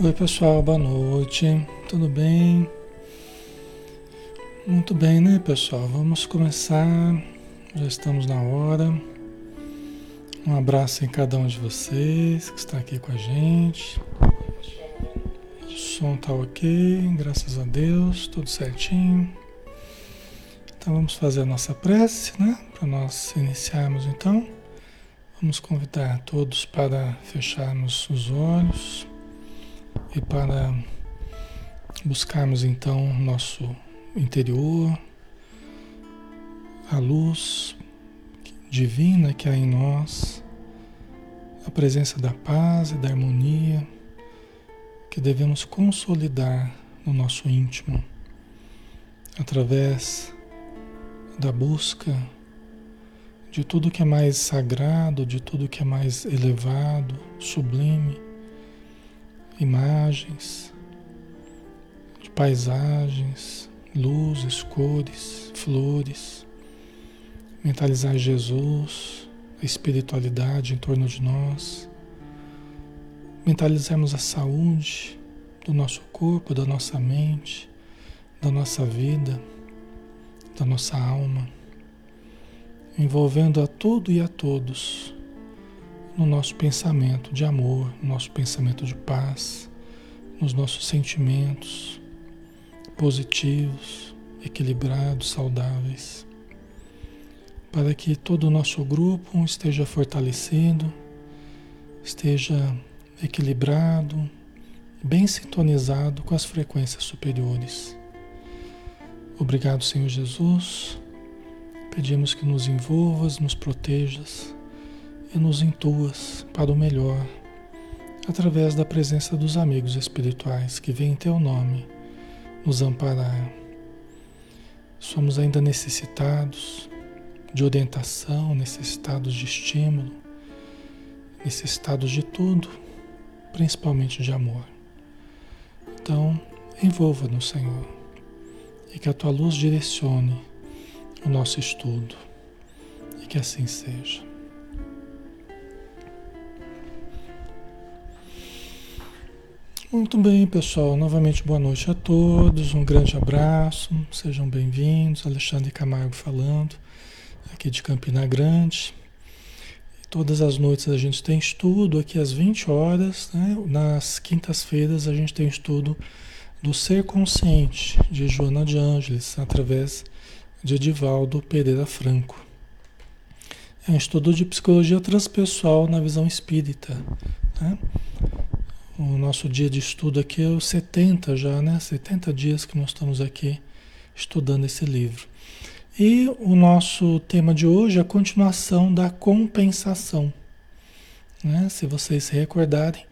Oi, pessoal, boa noite. Tudo bem? Muito bem, né, pessoal? Vamos começar. Já estamos na hora. Um abraço em cada um de vocês que está aqui com a gente. O som tá ok, graças a Deus, tudo certinho. Então vamos fazer a nossa prece, né? Para nós iniciarmos então. Vamos convidar todos para fecharmos os olhos e para buscarmos então nosso interior, a luz divina que há em nós, a presença da paz e da harmonia que devemos consolidar no nosso íntimo através da busca de tudo que é mais sagrado, de tudo que é mais elevado, sublime imagens, de paisagens, luzes, cores, flores, mentalizar Jesus, a espiritualidade em torno de nós, mentalizarmos a saúde do nosso corpo, da nossa mente, da nossa vida, da nossa alma, envolvendo a tudo e a todos no nosso pensamento de amor, no nosso pensamento de paz, nos nossos sentimentos positivos, equilibrados, saudáveis, para que todo o nosso grupo esteja fortalecido, esteja equilibrado, bem sintonizado com as frequências superiores. Obrigado, Senhor Jesus. Pedimos que nos envolvas, nos protejas e nos intuas para o melhor, através da presença dos amigos espirituais que vêm em teu nome nos amparar. Somos ainda necessitados de orientação, necessitados de estímulo, necessitados de tudo, principalmente de amor. Então, envolva-nos, Senhor, e que a tua luz direcione o nosso estudo, e que assim seja. Muito bem, pessoal. Novamente, boa noite a todos. Um grande abraço. Sejam bem-vindos. Alexandre Camargo falando, aqui de Campina Grande. Todas as noites a gente tem estudo aqui às 20 horas. Né? Nas quintas-feiras a gente tem estudo do Ser Consciente, de Joana de Ângeles, através de Edivaldo Pereira Franco. É um estudo de psicologia transpessoal na visão espírita. Né? O nosso dia de estudo aqui é o 70 já, né? 70 dias que nós estamos aqui estudando esse livro. E o nosso tema de hoje é a continuação da compensação. Né? Se vocês se recordarem,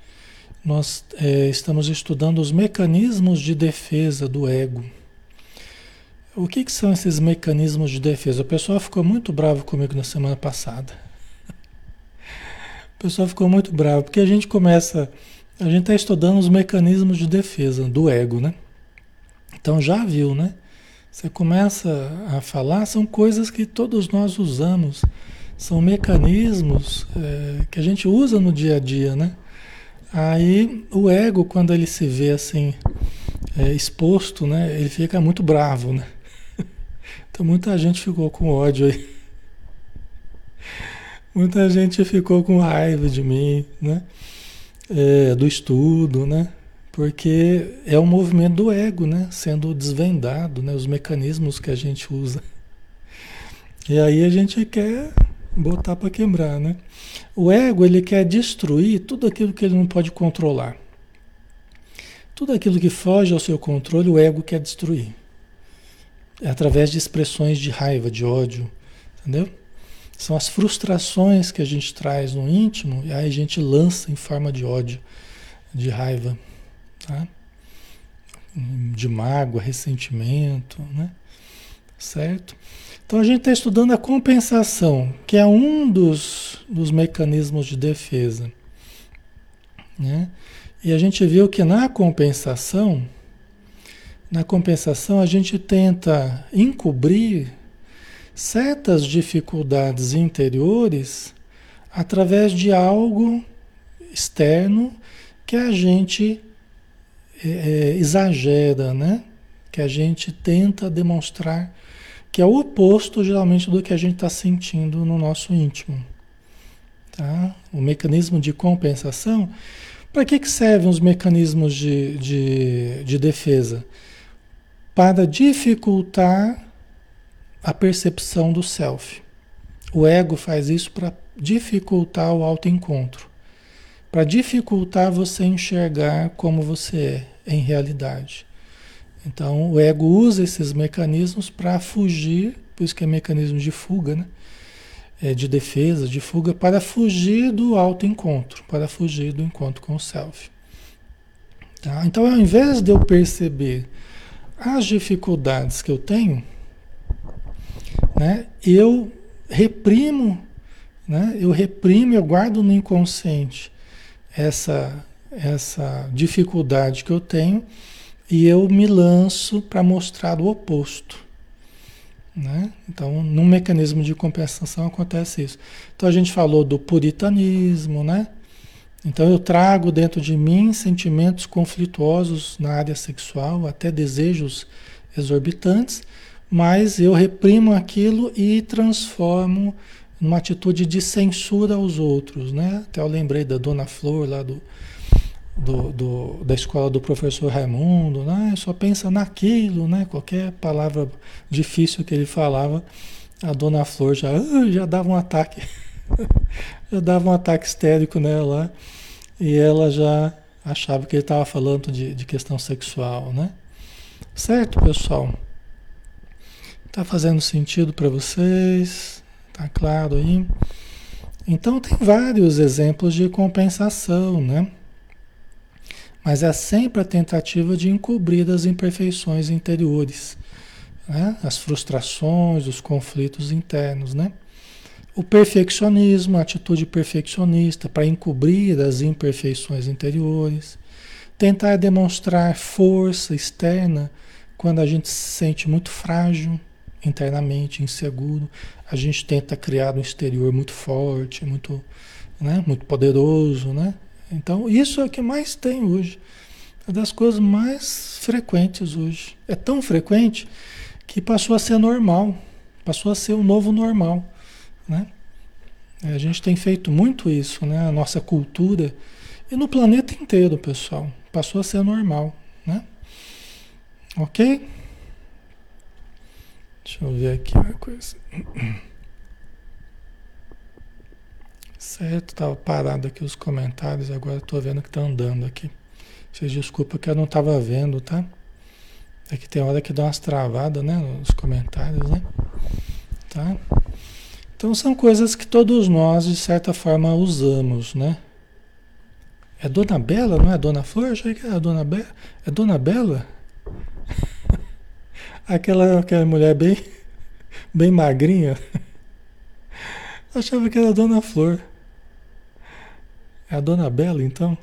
nós é, estamos estudando os mecanismos de defesa do ego. O que, que são esses mecanismos de defesa? O pessoal ficou muito bravo comigo na semana passada. O pessoal ficou muito bravo, porque a gente começa a gente está estudando os mecanismos de defesa do ego, né? Então já viu, né? Você começa a falar, são coisas que todos nós usamos, são mecanismos é, que a gente usa no dia a dia, né? Aí o ego, quando ele se vê assim é, exposto, né? Ele fica muito bravo, né? Então muita gente ficou com ódio aí. Muita gente ficou com raiva de mim, né? É, do estudo, né? Porque é o movimento do ego, né? Sendo desvendado, né? Os mecanismos que a gente usa. E aí a gente quer botar para quebrar, né? O ego, ele quer destruir tudo aquilo que ele não pode controlar. Tudo aquilo que foge ao seu controle, o ego quer destruir. É através de expressões de raiva, de ódio, entendeu? São as frustrações que a gente traz no íntimo e aí a gente lança em forma de ódio, de raiva, tá? de mágoa, ressentimento, né? certo? Então a gente está estudando a compensação, que é um dos, dos mecanismos de defesa. Né? E a gente viu que na compensação, na compensação a gente tenta encobrir certas dificuldades interiores através de algo externo que a gente é, é, exagera, né? Que a gente tenta demonstrar que é o oposto geralmente do que a gente está sentindo no nosso íntimo. Tá? O mecanismo de compensação. Para que, que servem os mecanismos de, de, de defesa? Para dificultar a percepção do self. O ego faz isso para dificultar o autoencontro, para dificultar você enxergar como você é em realidade. Então, o ego usa esses mecanismos para fugir, por isso que é mecanismo de fuga, né? É de defesa, de fuga, para fugir do autoencontro, para fugir do encontro com o self. Tá? Então, ao invés de eu perceber as dificuldades que eu tenho, né, eu reprimo, né, eu reprimo, eu guardo no inconsciente essa, essa dificuldade que eu tenho e eu me lanço para mostrar o oposto. Né? Então, no mecanismo de compensação acontece isso. Então, a gente falou do puritanismo, né? Então, eu trago dentro de mim sentimentos conflituosos na área sexual, até desejos exorbitantes, mas eu reprimo aquilo e transformo numa atitude de censura aos outros, né? Até eu lembrei da Dona Flor lá do, do, do, da escola do professor Raimundo, né? Só pensa naquilo, né? Qualquer palavra difícil que ele falava, a dona Flor já, uh, já dava um ataque, já dava um ataque histérico nela e ela já achava que ele estava falando de, de questão sexual, né? Certo, pessoal? Tá fazendo sentido para vocês? Tá claro aí? Então tem vários exemplos de compensação, né? Mas é sempre a tentativa de encobrir as imperfeições interiores, né? as frustrações, os conflitos internos. Né? O perfeccionismo, a atitude perfeccionista para encobrir as imperfeições interiores. Tentar demonstrar força externa quando a gente se sente muito frágil internamente, inseguro. A gente tenta criar um exterior muito forte, muito, né? muito poderoso, né? Então, isso é o que mais tem hoje. É das coisas mais frequentes hoje. É tão frequente que passou a ser normal. Passou a ser o novo normal. Né? É, a gente tem feito muito isso, né? A nossa cultura. E no planeta inteiro, pessoal. Passou a ser normal. Né? Ok? Deixa eu ver aqui uma coisa. Certo, estava parado aqui os comentários, agora estou vendo que está andando aqui. Vocês desculpa que eu não estava vendo, tá? É que tem hora que dá umas travadas, né, nos comentários, né? Tá? Então são coisas que todos nós, de certa forma, usamos, né? É Dona Bela, não é Dona Flor? Achei que era Dona Bela. É Dona Bela? Aquela, aquela mulher bem, bem magrinha. Achava que era Dona Flor. É a Dona Bela, então?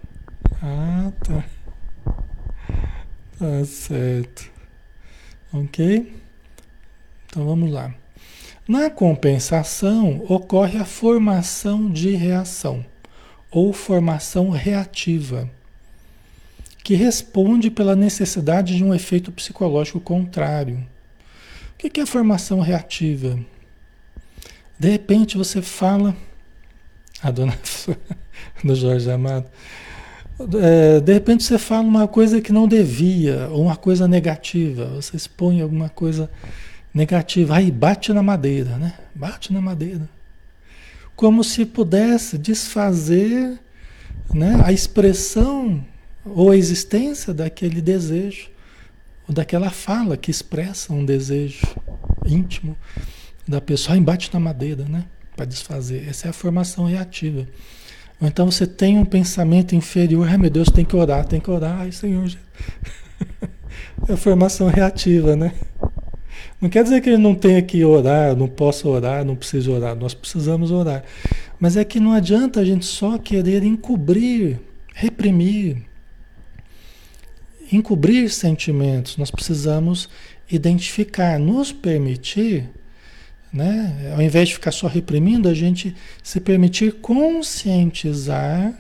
Ah, tá. Tá certo. Ok? Então vamos lá. Na compensação ocorre a formação de reação ou formação reativa, que responde pela necessidade de um efeito psicológico contrário. O que é a formação reativa? De repente você fala, a dona do Jorge Amado. É, de repente você fala uma coisa que não devia, ou uma coisa negativa, você expõe alguma coisa negativa, aí bate na madeira, né? Bate na madeira. Como se pudesse desfazer né, a expressão ou a existência daquele desejo, ou daquela fala que expressa um desejo íntimo da pessoa, aí bate na madeira, né? Para desfazer. Essa é a formação reativa. Ou então você tem um pensamento inferior, ai meu Deus, tem que orar, tem que orar, ai Senhor. É a formação reativa, né? Não quer dizer que ele não tenha que orar, não possa orar, não precisa orar. Nós precisamos orar. Mas é que não adianta a gente só querer encobrir, reprimir, encobrir sentimentos. Nós precisamos identificar, nos permitir né? Ao invés de ficar só reprimindo, a gente se permitir conscientizar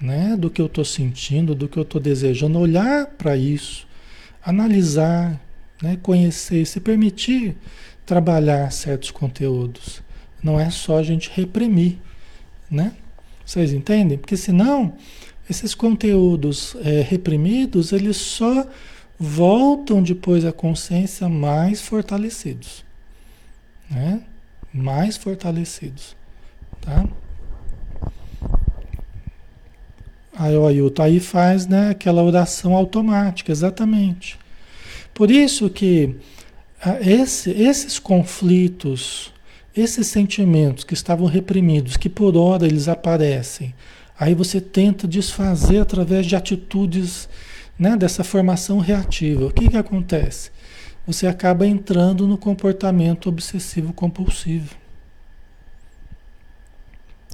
né, do que eu estou sentindo, do que eu estou desejando, olhar para isso, analisar, né, conhecer, se permitir trabalhar certos conteúdos. Não é só a gente reprimir, né? Vocês entendem? Porque senão esses conteúdos é, reprimidos eles só voltam depois à consciência mais fortalecidos, né? Mais fortalecidos, tá? Aí o Ailton aí faz né, aquela oração automática, exatamente. Por isso que esse, esses conflitos, esses sentimentos que estavam reprimidos, que por hora eles aparecem, aí você tenta desfazer através de atitudes né, dessa formação reativa. O que, que acontece? Você acaba entrando no comportamento obsessivo compulsivo.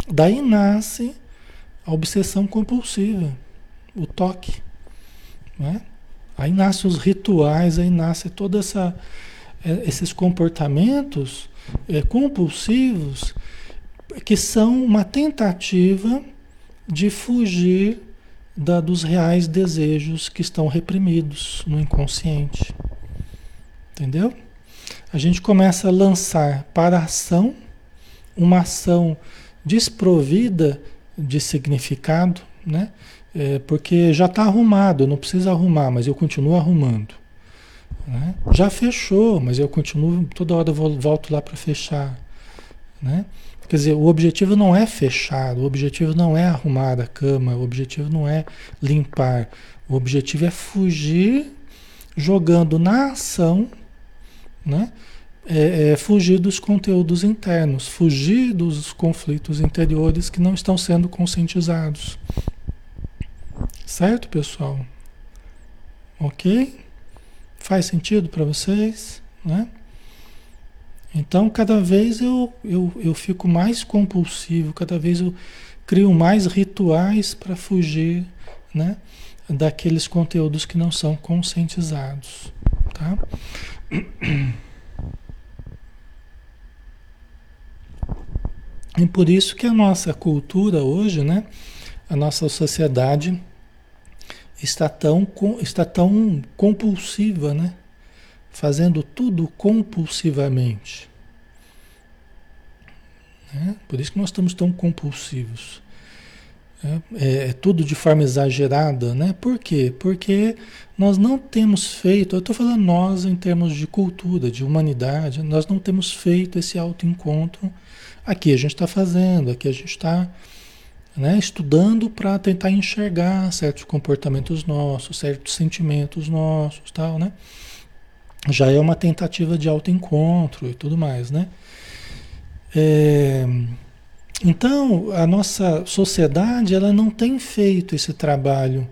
Daí nasce a obsessão compulsiva, o toque. Né? Aí nascem os rituais, aí nasce toda essa é, esses comportamentos é, compulsivos que são uma tentativa de fugir da, dos reais desejos que estão reprimidos no inconsciente. Entendeu? A gente começa a lançar para a ação uma ação desprovida de significado, né? É, porque já está arrumado, não precisa arrumar, mas eu continuo arrumando. Né? Já fechou, mas eu continuo, toda hora eu volto lá para fechar. Né? Quer dizer, o objetivo não é fechar, o objetivo não é arrumar a cama, o objetivo não é limpar. O objetivo é fugir jogando na ação, né? É, é fugir dos conteúdos internos, fugir dos conflitos interiores que não estão sendo conscientizados. Certo, pessoal? Ok? Faz sentido para vocês? Né? Então, cada vez eu, eu, eu fico mais compulsivo, cada vez eu crio mais rituais para fugir né, daqueles conteúdos que não são conscientizados. Tá? E por isso que a nossa cultura hoje, né, a nossa sociedade, está tão, está tão compulsiva, né? Fazendo tudo compulsivamente. Né? Por isso que nós estamos tão compulsivos. É, é, é, tudo de forma exagerada, né? Por quê? Porque nós não temos feito, eu estou falando nós em termos de cultura, de humanidade, nós não temos feito esse autoencontro. Aqui a gente está fazendo, aqui a gente está né, estudando para tentar enxergar certos comportamentos nossos, certos sentimentos nossos, tal, né? Já é uma tentativa de autoencontro e tudo mais, né? É, então, a nossa sociedade, ela não tem feito esse trabalho,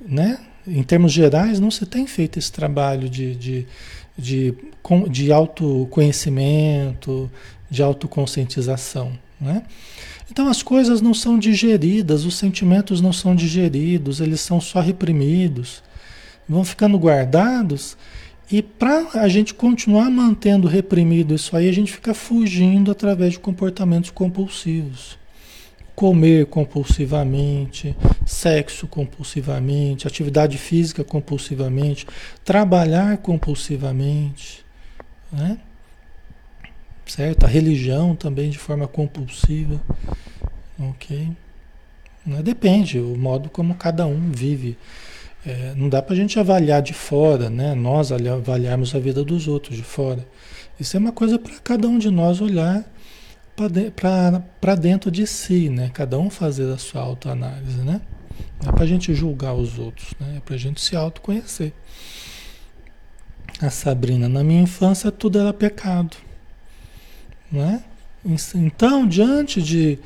né? Em termos gerais, não se tem feito esse trabalho de, de, de, de autoconhecimento, de autoconscientização, né? Então as coisas não são digeridas, os sentimentos não são digeridos, eles são só reprimidos, vão ficando guardados. E para a gente continuar mantendo reprimido isso aí, a gente fica fugindo através de comportamentos compulsivos. Comer compulsivamente, sexo compulsivamente, atividade física compulsivamente, trabalhar compulsivamente, né? certo? A religião também de forma compulsiva, ok? Né? Depende, o modo como cada um vive. É, não dá para a gente avaliar de fora, né? Nós avaliarmos a vida dos outros de fora. Isso é uma coisa para cada um de nós olhar para dentro de si, né? Cada um fazer a sua autoanálise, né? Não é para a gente julgar os outros, né? É para a gente se autoconhecer. A Sabrina, na minha infância tudo era pecado. Né? Então, diante de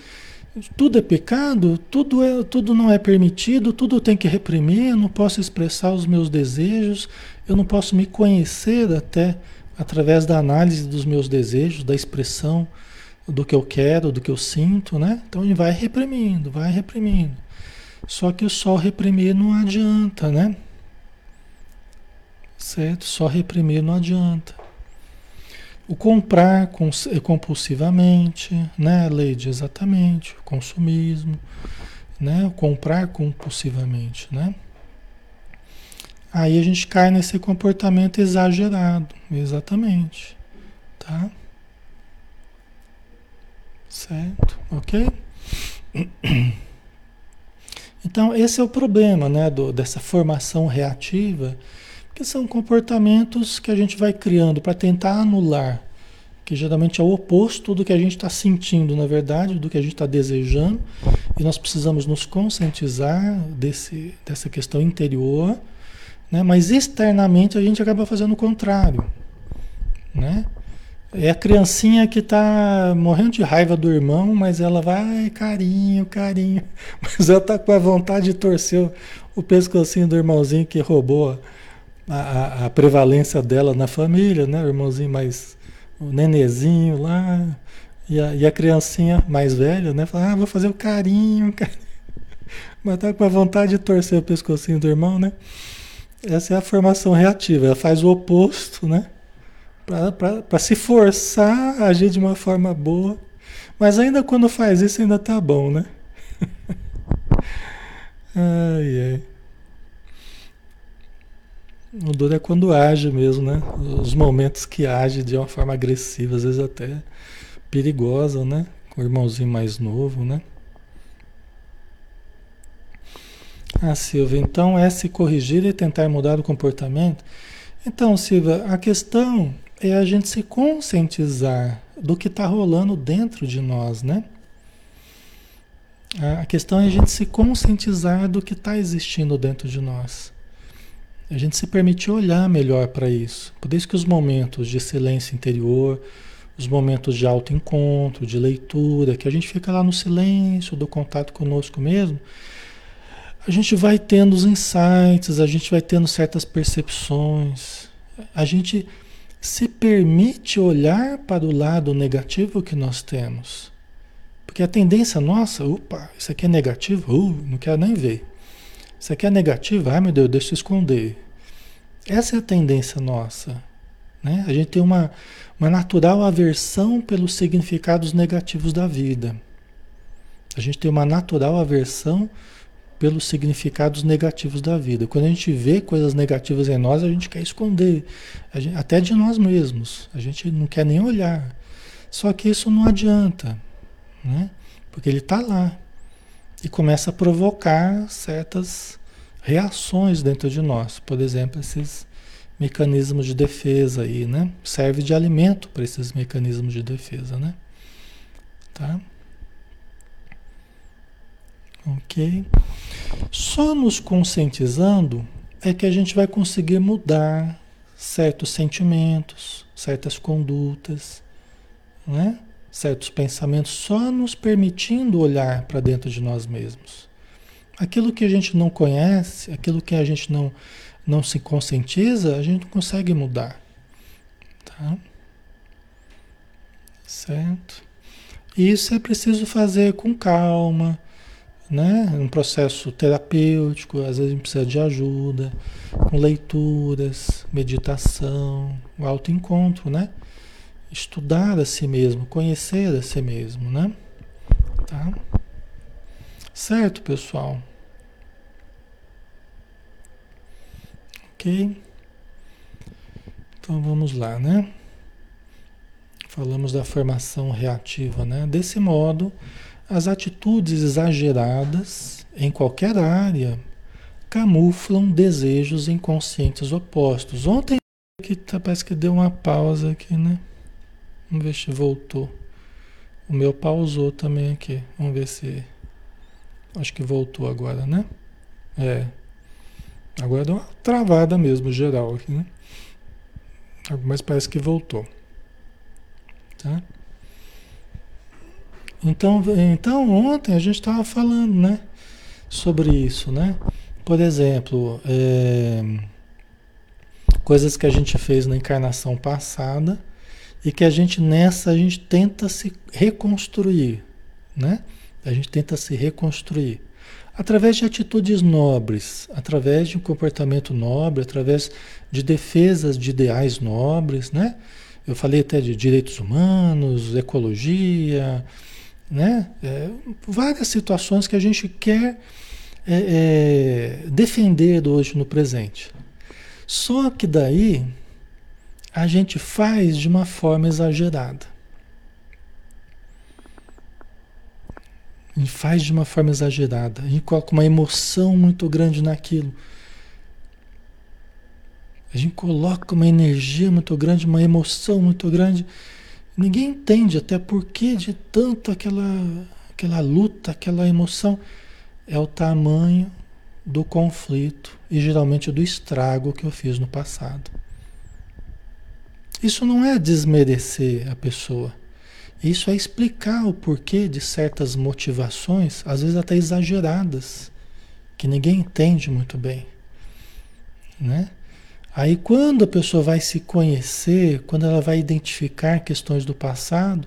tudo é pecado, tudo, é, tudo não é permitido, tudo tem que reprimir, eu não posso expressar os meus desejos, eu não posso me conhecer até através da análise dos meus desejos, da expressão do que eu quero, do que eu sinto, né? Então ele vai reprimindo, vai reprimindo. Só que só reprimir não adianta, né? Certo? Só reprimir não adianta. O comprar compulsivamente, né, Leide? Exatamente, o consumismo, né? Comprar compulsivamente, né? Aí a gente cai nesse comportamento exagerado, exatamente, tá? Certo, ok? Então esse é o problema, né, do, dessa formação reativa, que são comportamentos que a gente vai criando para tentar anular que geralmente é o oposto do que a gente está sentindo, na verdade, do que a gente está desejando, e nós precisamos nos conscientizar desse, dessa questão interior, né? mas externamente a gente acaba fazendo o contrário. Né? É a criancinha que está morrendo de raiva do irmão, mas ela vai, carinho, carinho, mas ela está com a vontade de torcer o, pescocinho do irmãozinho que roubou a, a, prevalência dela na família, né? o irmãozinho mais o nenezinho lá, e a, e a criancinha mais velha, né? Fala, ah, vou fazer o carinho, carinho. Mas tá com a vontade de torcer o pescocinho do irmão, né? Essa é a formação reativa, ela faz o oposto, né? Para se forçar a agir de uma forma boa. Mas ainda quando faz isso, ainda tá bom, né? ai, ai. O duro é quando age mesmo, né? Os momentos que age de uma forma agressiva, às vezes até perigosa, né? Com o irmãozinho mais novo, né? Ah, Silvia, então é se corrigir e tentar mudar o comportamento? Então, Silvia, a questão é a gente se conscientizar do que está rolando dentro de nós, né? A questão é a gente se conscientizar do que está existindo dentro de nós. A gente se permitir olhar melhor para isso. Por isso que os momentos de silêncio interior, os momentos de autoencontro, de leitura, que a gente fica lá no silêncio, do contato conosco mesmo, a gente vai tendo os insights, a gente vai tendo certas percepções, a gente se permite olhar para o lado negativo que nós temos. Porque a tendência nossa, opa, isso aqui é negativo, uh, não quero nem ver. Isso aqui é negativo? Ai meu Deus, deixa eu esconder. Essa é a tendência nossa. Né? A gente tem uma, uma natural aversão pelos significados negativos da vida. A gente tem uma natural aversão pelos significados negativos da vida. Quando a gente vê coisas negativas em nós, a gente quer esconder, gente, até de nós mesmos. A gente não quer nem olhar. Só que isso não adianta, né? porque ele está lá e começa a provocar certas reações dentro de nós. Por exemplo, esses mecanismos de defesa aí, né? Serve de alimento para esses mecanismos de defesa, né? Tá? Ok? Só nos conscientizando é que a gente vai conseguir mudar certos sentimentos, certas condutas, né? Certos pensamentos, só nos permitindo olhar para dentro de nós mesmos. Aquilo que a gente não conhece, aquilo que a gente não, não se conscientiza, a gente não consegue mudar. Tá? Certo? Isso é preciso fazer com calma, né? Um processo terapêutico, às vezes a gente precisa de ajuda, com leituras, meditação, o autoencontro, né? Estudar a si mesmo, conhecer a si mesmo, né? Tá? Certo, pessoal? Ok? Então vamos lá, né? Falamos da formação reativa, né? Desse modo, as atitudes exageradas em qualquer área camuflam desejos inconscientes opostos. Ontem que tá, parece que deu uma pausa aqui, né? Vamos ver se voltou. O meu pausou também aqui. Vamos ver se. Acho que voltou agora, né? É. Agora deu uma travada mesmo, geral aqui, né? Mas parece que voltou. Tá? Então, então ontem a gente estava falando, né? Sobre isso, né? Por exemplo, é, coisas que a gente fez na encarnação passada e que a gente nessa a gente tenta se reconstruir, né? A gente tenta se reconstruir através de atitudes nobres, através de um comportamento nobre, através de defesas de ideais nobres, né? Eu falei até de direitos humanos, ecologia, né? É, várias situações que a gente quer é, é, defender hoje no presente. Só que daí a gente faz de uma forma exagerada. Gente faz de uma forma exagerada. A gente coloca uma emoção muito grande naquilo. A gente coloca uma energia muito grande, uma emoção muito grande. Ninguém entende até por que de tanto aquela, aquela luta, aquela emoção. É o tamanho do conflito e geralmente do estrago que eu fiz no passado. Isso não é desmerecer a pessoa. Isso é explicar o porquê de certas motivações, às vezes até exageradas, que ninguém entende muito bem, né? Aí quando a pessoa vai se conhecer, quando ela vai identificar questões do passado,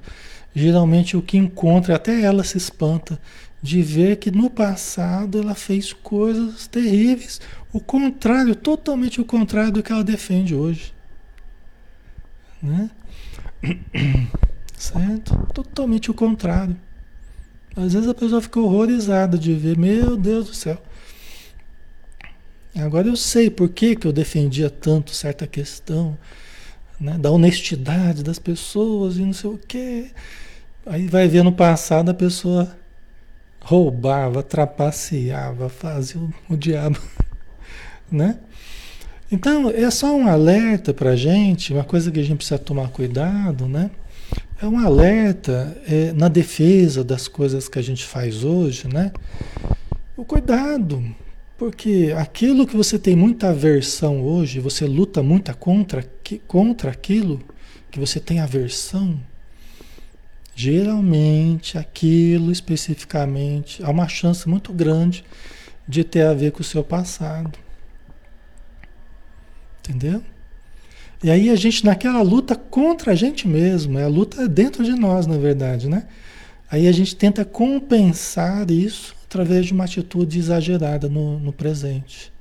geralmente o que encontra, até ela se espanta de ver que no passado ela fez coisas terríveis, o contrário, totalmente o contrário do que ela defende hoje. Né? Certo? Totalmente o contrário. Às vezes a pessoa fica horrorizada de ver, meu Deus do céu. Agora eu sei por que, que eu defendia tanto certa questão, né, da honestidade das pessoas e não sei o quê. Aí vai ver no passado a pessoa roubava, trapaceava, fazia o, o diabo, né? Então é só um alerta para gente, uma coisa que a gente precisa tomar cuidado, né? É um alerta é, na defesa das coisas que a gente faz hoje, né? O cuidado, porque aquilo que você tem muita aversão hoje, você luta muito contra, que, contra aquilo que você tem aversão, geralmente aquilo especificamente há uma chance muito grande de ter a ver com o seu passado. Entendeu? E aí a gente naquela luta contra a gente mesmo, é a luta dentro de nós, na verdade, né? Aí a gente tenta compensar isso através de uma atitude exagerada no, no presente.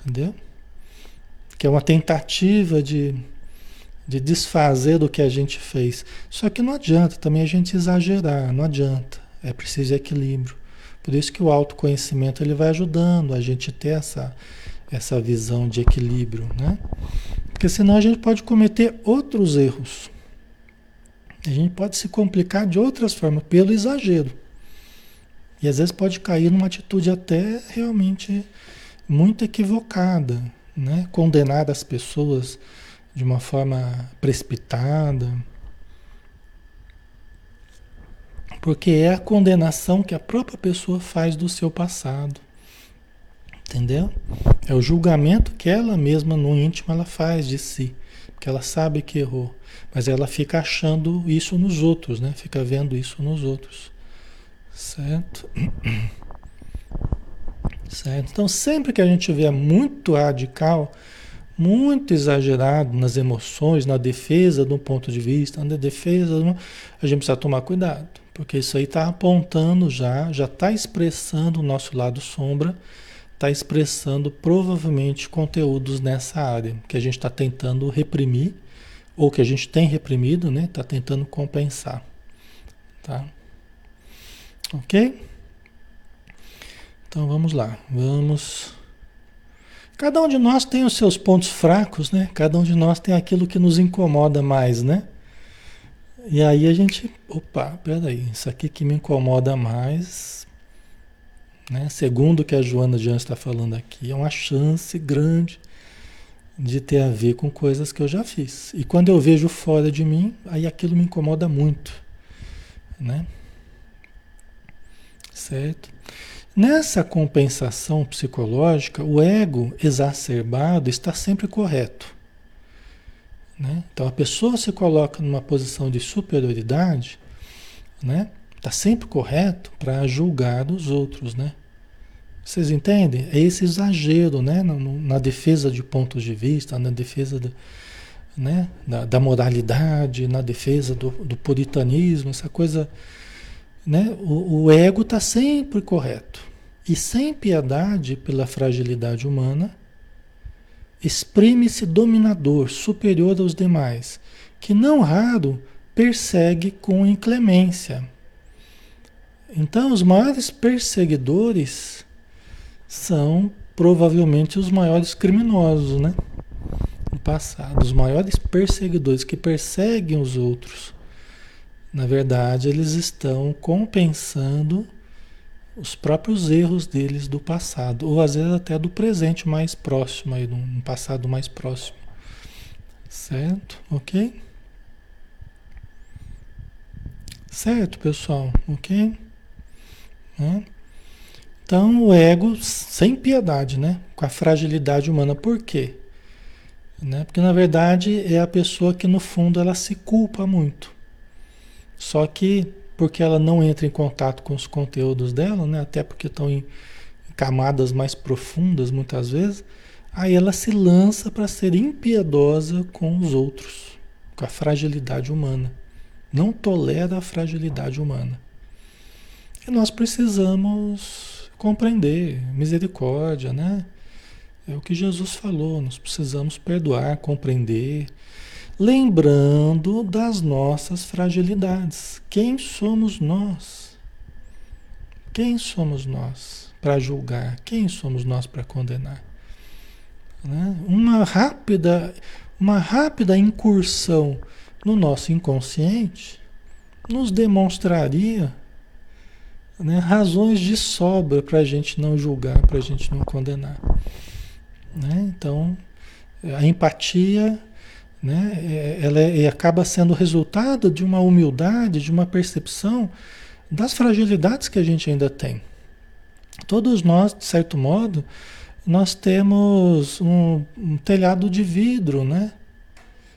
Entendeu? Que é uma tentativa de, de desfazer do que a gente fez. Só que não adianta também a gente exagerar, não adianta. É preciso equilíbrio. Por isso que o autoconhecimento ele vai ajudando a gente ter essa, essa visão de equilíbrio, né? Porque senão a gente pode cometer outros erros. A gente pode se complicar de outras formas, pelo exagero. E às vezes pode cair numa atitude até realmente muito equivocada, né? Condenar as pessoas de uma forma precipitada. Porque é a condenação que a própria pessoa faz do seu passado. Entendeu? É o julgamento que ela mesma no íntimo ela faz de si, porque ela sabe que errou, mas ela fica achando isso nos outros, né? Fica vendo isso nos outros. Certo? Certo? Então, sempre que a gente vê muito radical, muito exagerado nas emoções, na defesa de um ponto de vista, na defesa, a gente precisa tomar cuidado, porque isso aí está apontando já, já está expressando o nosso lado sombra está expressando provavelmente conteúdos nessa área que a gente está tentando reprimir ou que a gente tem reprimido, né? Está tentando compensar, tá? Ok? Então vamos lá, vamos. Cada um de nós tem os seus pontos fracos, né? Cada um de nós tem aquilo que nos incomoda mais, né? E aí a gente, opa, peraí, isso aqui que me incomoda mais, né? Segundo o que a Joana Dian está falando aqui, é uma chance grande de ter a ver com coisas que eu já fiz. E quando eu vejo fora de mim, aí aquilo me incomoda muito. Né? Certo? Nessa compensação psicológica, o ego exacerbado está sempre correto. Né? Então a pessoa se coloca numa posição de superioridade, né? Está sempre correto para julgar os outros, né? Vocês entendem? É esse exagero, né? Na, na defesa de pontos de vista, na defesa do, né? da, da, moralidade, na defesa do, do, puritanismo, essa coisa. Né? O, o ego está sempre correto. E sem piedade pela fragilidade humana, exprime-se dominador, superior aos demais, que não raro persegue com inclemência Então, os maiores perseguidores são provavelmente os maiores criminosos, né? No passado, os maiores perseguidores que perseguem os outros. Na verdade, eles estão compensando os próprios erros deles do passado, ou às vezes até do presente mais próximo, aí, um passado mais próximo. Certo? Ok? Certo, pessoal? Ok? Então, o ego sem piedade, né? Com a fragilidade humana. Por quê? Né? Porque, na verdade, é a pessoa que, no fundo, ela se culpa muito. Só que, porque ela não entra em contato com os conteúdos dela, né? Até porque estão em camadas mais profundas, muitas vezes, aí ela se lança para ser impiedosa com os outros, com a fragilidade humana. Não tolera a fragilidade humana. E nós precisamos compreender, misericórdia, né? É o que Jesus falou, nós precisamos perdoar, compreender, lembrando das nossas fragilidades. Quem somos nós? Quem somos nós para julgar? Quem somos nós para condenar? Né? Uma rápida, uma rápida incursão no nosso inconsciente nos demonstraria né, razões de sobra para a gente não julgar, para a gente não condenar. Né? Então, a empatia, né, é, ela é, acaba sendo resultado de uma humildade, de uma percepção das fragilidades que a gente ainda tem. Todos nós, de certo modo, nós temos um, um telhado de vidro, né?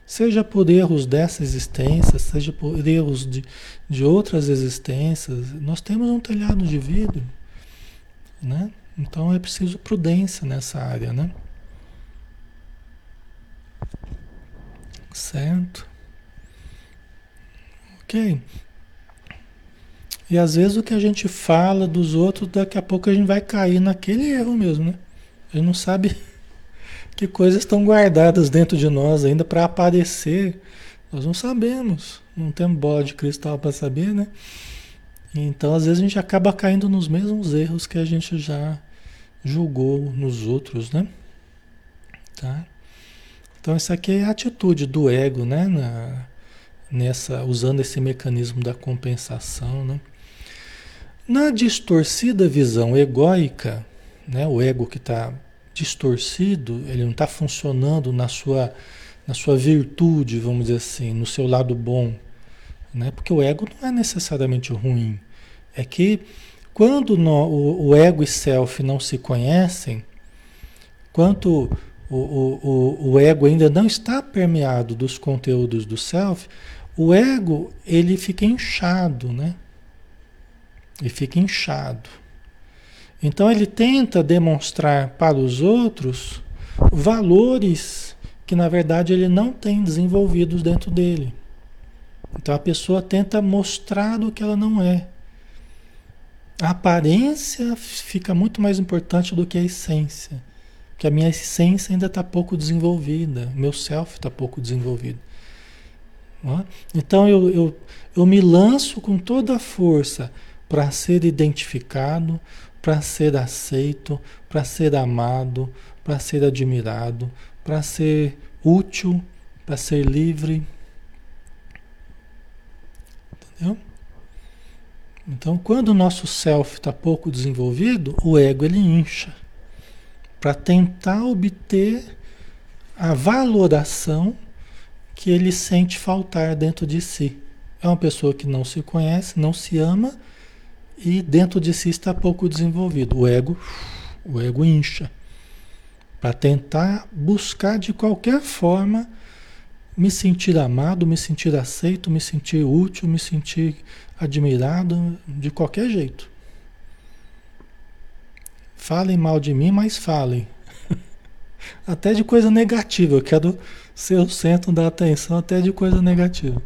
Seja por erros dessa existência, seja por erros de, de outras existências, nós temos um telhado de vidro, né? Então é preciso prudência nessa área, né? Certo? Ok. E às vezes o que a gente fala dos outros, daqui a pouco a gente vai cair naquele erro mesmo, né? A gente não sabe que coisas estão guardadas dentro de nós ainda para aparecer. Nós não sabemos, não temos bola de cristal para saber, né? Então, às vezes a gente acaba caindo nos mesmos erros que a gente já julgou nos outros, né? Tá? Então, isso aqui é a atitude do ego, né? Na, nessa, usando esse mecanismo da compensação, né? Na distorcida visão egóica, né? O ego que está distorcido, ele não está funcionando na sua, na sua virtude, vamos dizer assim, no seu lado bom. Né? Porque o ego não é necessariamente ruim. É que quando no, o, o, ego e self não se conhecem, quando o, o, o, ego ainda não está permeado dos conteúdos do self, o ego ele fica inchado, né? Ele fica inchado. Então ele tenta demonstrar para os outros valores que na verdade ele não tem desenvolvidos dentro dele. Então a pessoa tenta mostrar o que ela não é. A aparência fica muito mais importante do que a essência. Porque a minha essência ainda está pouco desenvolvida, meu self está pouco desenvolvido. Então eu, eu, eu me lanço com toda a força para ser identificado, para ser aceito, para ser amado, para ser admirado, para ser útil, para ser livre. Entendeu? Então, quando o nosso self está pouco desenvolvido, o ego ele incha para tentar obter a valoração que ele sente faltar dentro de si. É uma pessoa que não se conhece, não se ama e dentro de si está pouco desenvolvido. O ego, o ego incha para tentar buscar de qualquer forma me sentir amado, me sentir aceito, me sentir útil, me sentir admirado de qualquer jeito. Falem mal de mim, mas falem. até de coisa negativa. Eu quero ser o centro da atenção até de coisa negativa.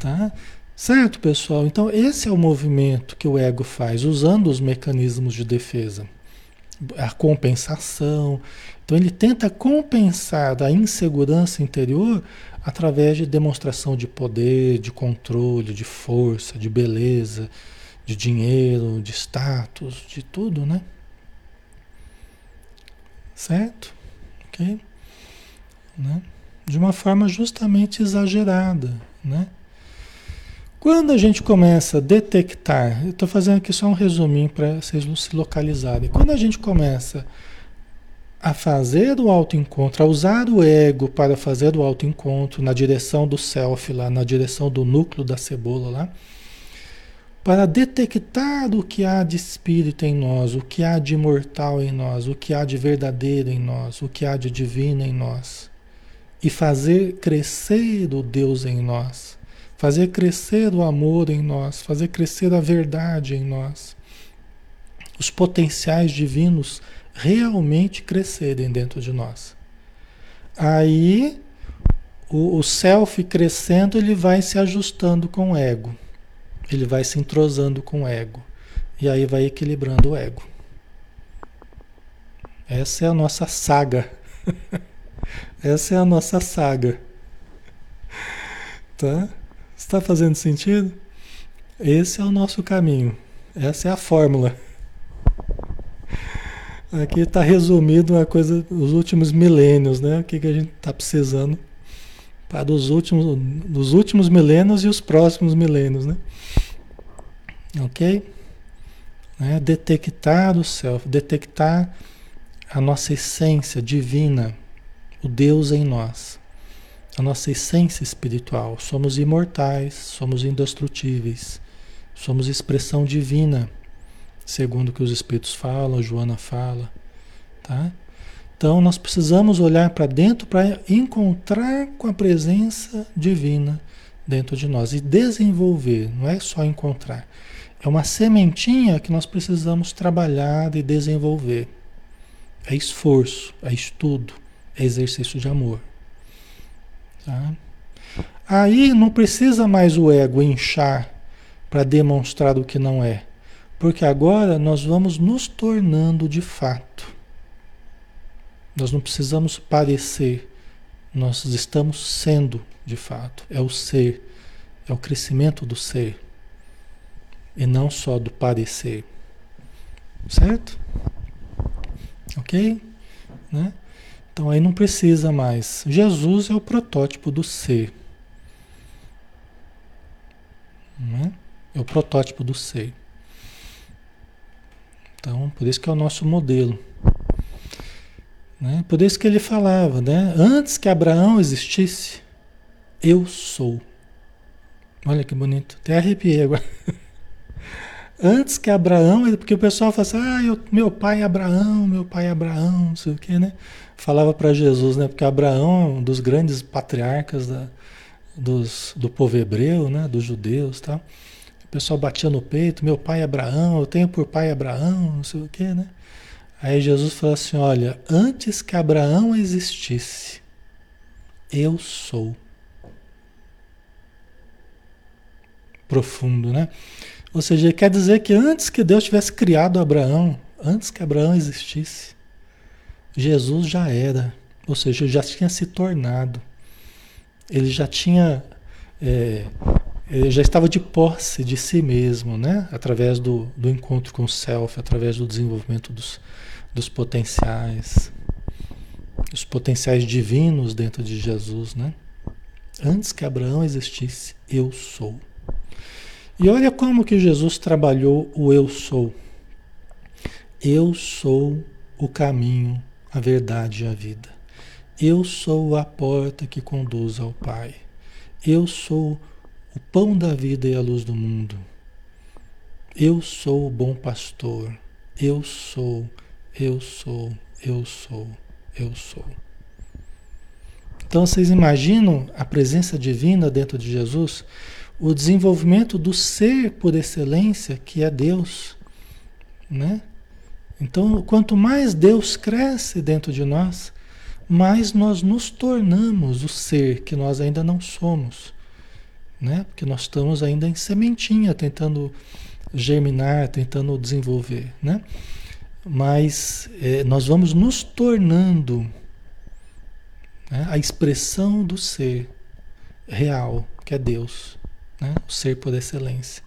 Tá? Certo, pessoal? Então, esse é o movimento que o ego faz, usando os mecanismos de defesa. A compensação. Então, ele tenta compensar a insegurança interior através de demonstração de poder, de controle, de força, de beleza, de dinheiro, de status, de tudo, né? Certo? Ok? Né? De uma forma justamente exagerada, né? Quando a gente começa a detectar, eu estou fazendo aqui só um resuminho para vocês não se localizarem. Quando a gente começa a fazer o autoencontro, a usar o ego para fazer o autoencontro na direção do self lá, na direção do núcleo da cebola lá, para detectar o que há de espírito em nós, o que há de imortal em nós, o que há de verdadeiro em nós, o que há de divino em nós, e fazer crescer o Deus em nós fazer crescer o amor em nós, fazer crescer a verdade em nós. Os potenciais divinos realmente crescerem dentro de nós. Aí o, o self crescendo, ele vai se ajustando com o ego. Ele vai se entrosando com o ego. E aí vai equilibrando o ego. Essa é a nossa saga. Essa é a nossa saga. Tá? Está fazendo sentido? Esse é o nosso caminho. Essa é a fórmula. Aqui está resumido uma coisa dos últimos milênios, né? O que, que a gente está precisando para os últimos, dos últimos milênios e os próximos milênios, né? Ok? Né? Detectar o self, detectar a nossa essência divina, o Deus em nós a nossa essência espiritual. Somos imortais, somos indestrutíveis, somos expressão divina, segundo o que os Espíritos falam, Joana fala. Tá? Então nós precisamos olhar para dentro para encontrar com a presença divina dentro de nós e desenvolver, não é só encontrar. É uma sementinha que nós precisamos trabalhar e desenvolver. É esforço, é estudo, é exercício de amor. Tá? Aí não precisa mais o ego inchar para demonstrar o que não é, porque agora nós vamos nos tornando de fato. Nós não precisamos parecer, nós estamos sendo de fato. É o ser, é o crescimento do ser e não só do parecer. Certo? Ok? Né? Então aí não precisa mais. Jesus é o protótipo do ser. Né? É o protótipo do ser. Então, por isso que é o nosso modelo. Né? Por isso que ele falava, né? Antes que Abraão existisse, eu sou. Olha que bonito. Até arrepiei agora. Antes que Abraão, porque o pessoal fala assim, ah, eu, meu pai é Abraão, meu pai é Abraão, não sei o quê, né? Falava para Jesus, né? Porque Abraão é um dos grandes patriarcas da, dos, do povo hebreu, né? Dos judeus, tá? O pessoal batia no peito, meu pai é Abraão, eu tenho por pai Abraão, não sei o quê, né? Aí Jesus falou assim, olha, antes que Abraão existisse, eu sou. Profundo, né? Ou seja, quer dizer que antes que Deus tivesse criado Abraão, antes que Abraão existisse, Jesus já era, ou seja, já tinha se tornado. Ele já tinha, é, ele já estava de posse de si mesmo, né? Através do, do encontro com o self, através do desenvolvimento dos, dos potenciais, os potenciais divinos dentro de Jesus, né? Antes que Abraão existisse, eu sou. E olha como que Jesus trabalhou o eu sou. Eu sou o caminho, a verdade e a vida. Eu sou a porta que conduz ao Pai. Eu sou o pão da vida e a luz do mundo. Eu sou o bom pastor. Eu sou, eu sou, eu sou, eu sou. Então vocês imaginam a presença divina dentro de Jesus, o desenvolvimento do ser por excelência, que é Deus, né? Então, quanto mais Deus cresce dentro de nós, mais nós nos tornamos o ser que nós ainda não somos. Né? Porque nós estamos ainda em sementinha, tentando germinar, tentando desenvolver. Né? Mas é, nós vamos nos tornando né? a expressão do ser real, que é Deus, né? o ser por excelência.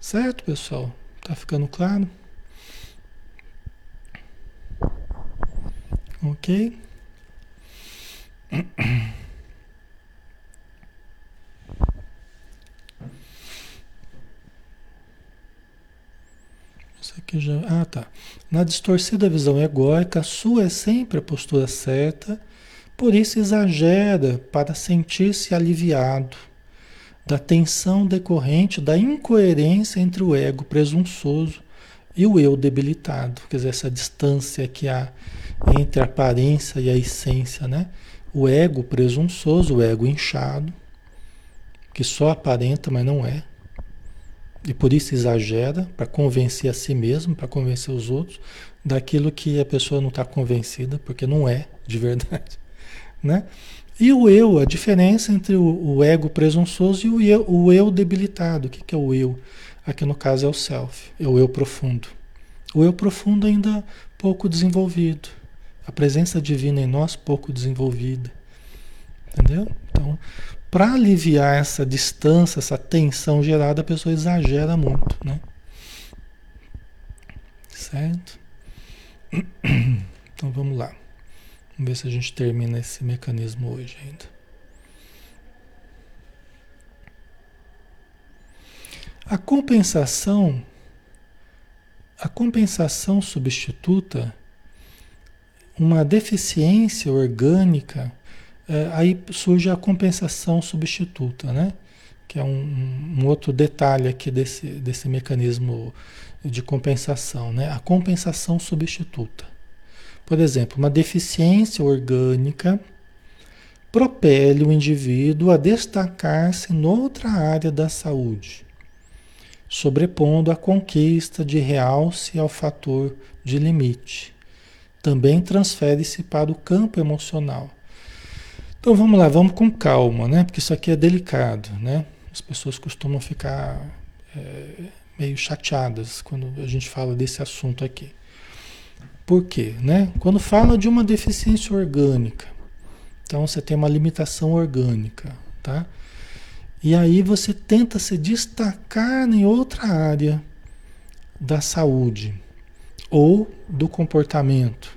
Certo, pessoal? Tá ficando claro? Ok? Isso aqui já. Ah, tá. Na distorcida visão egóica, a sua é sempre a postura certa, por isso exagera para sentir-se aliviado da tensão decorrente da incoerência entre o ego presunçoso e o eu debilitado, quer dizer, essa distância que há entre a aparência e a essência, né? O ego presunçoso, o ego inchado, que só aparenta, mas não é. E por isso exagera para convencer a si mesmo, para convencer os outros daquilo que a pessoa não está convencida, porque não é de verdade, né? E o eu, a diferença entre o, o ego presunçoso e o eu, o eu debilitado. O que, que é o eu? Aqui no caso é o self, é o eu profundo. O eu profundo ainda pouco desenvolvido. A presença divina em nós pouco desenvolvida. Entendeu? Então, para aliviar essa distância, essa tensão gerada, a pessoa exagera muito, né? Certo? Então vamos lá. Vamos ver se a gente termina esse mecanismo hoje ainda. A compensação, a compensação substituta, uma deficiência orgânica, é, aí surge a compensação substituta, né? Que é um, um outro detalhe aqui desse, desse mecanismo de compensação, né? A compensação substituta. Por exemplo, uma deficiência orgânica propele o indivíduo a destacar-se noutra área da saúde, sobrepondo a conquista de realce ao fator de limite. Também transfere-se para o campo emocional. Então vamos lá, vamos com calma, né? Porque isso aqui é delicado, né? As pessoas costumam ficar é, meio chateadas quando a gente fala desse assunto aqui. Por quê? Né? Quando fala de uma deficiência orgânica, então você tem uma limitação orgânica, tá? E aí você tenta se destacar em outra área da saúde ou do comportamento,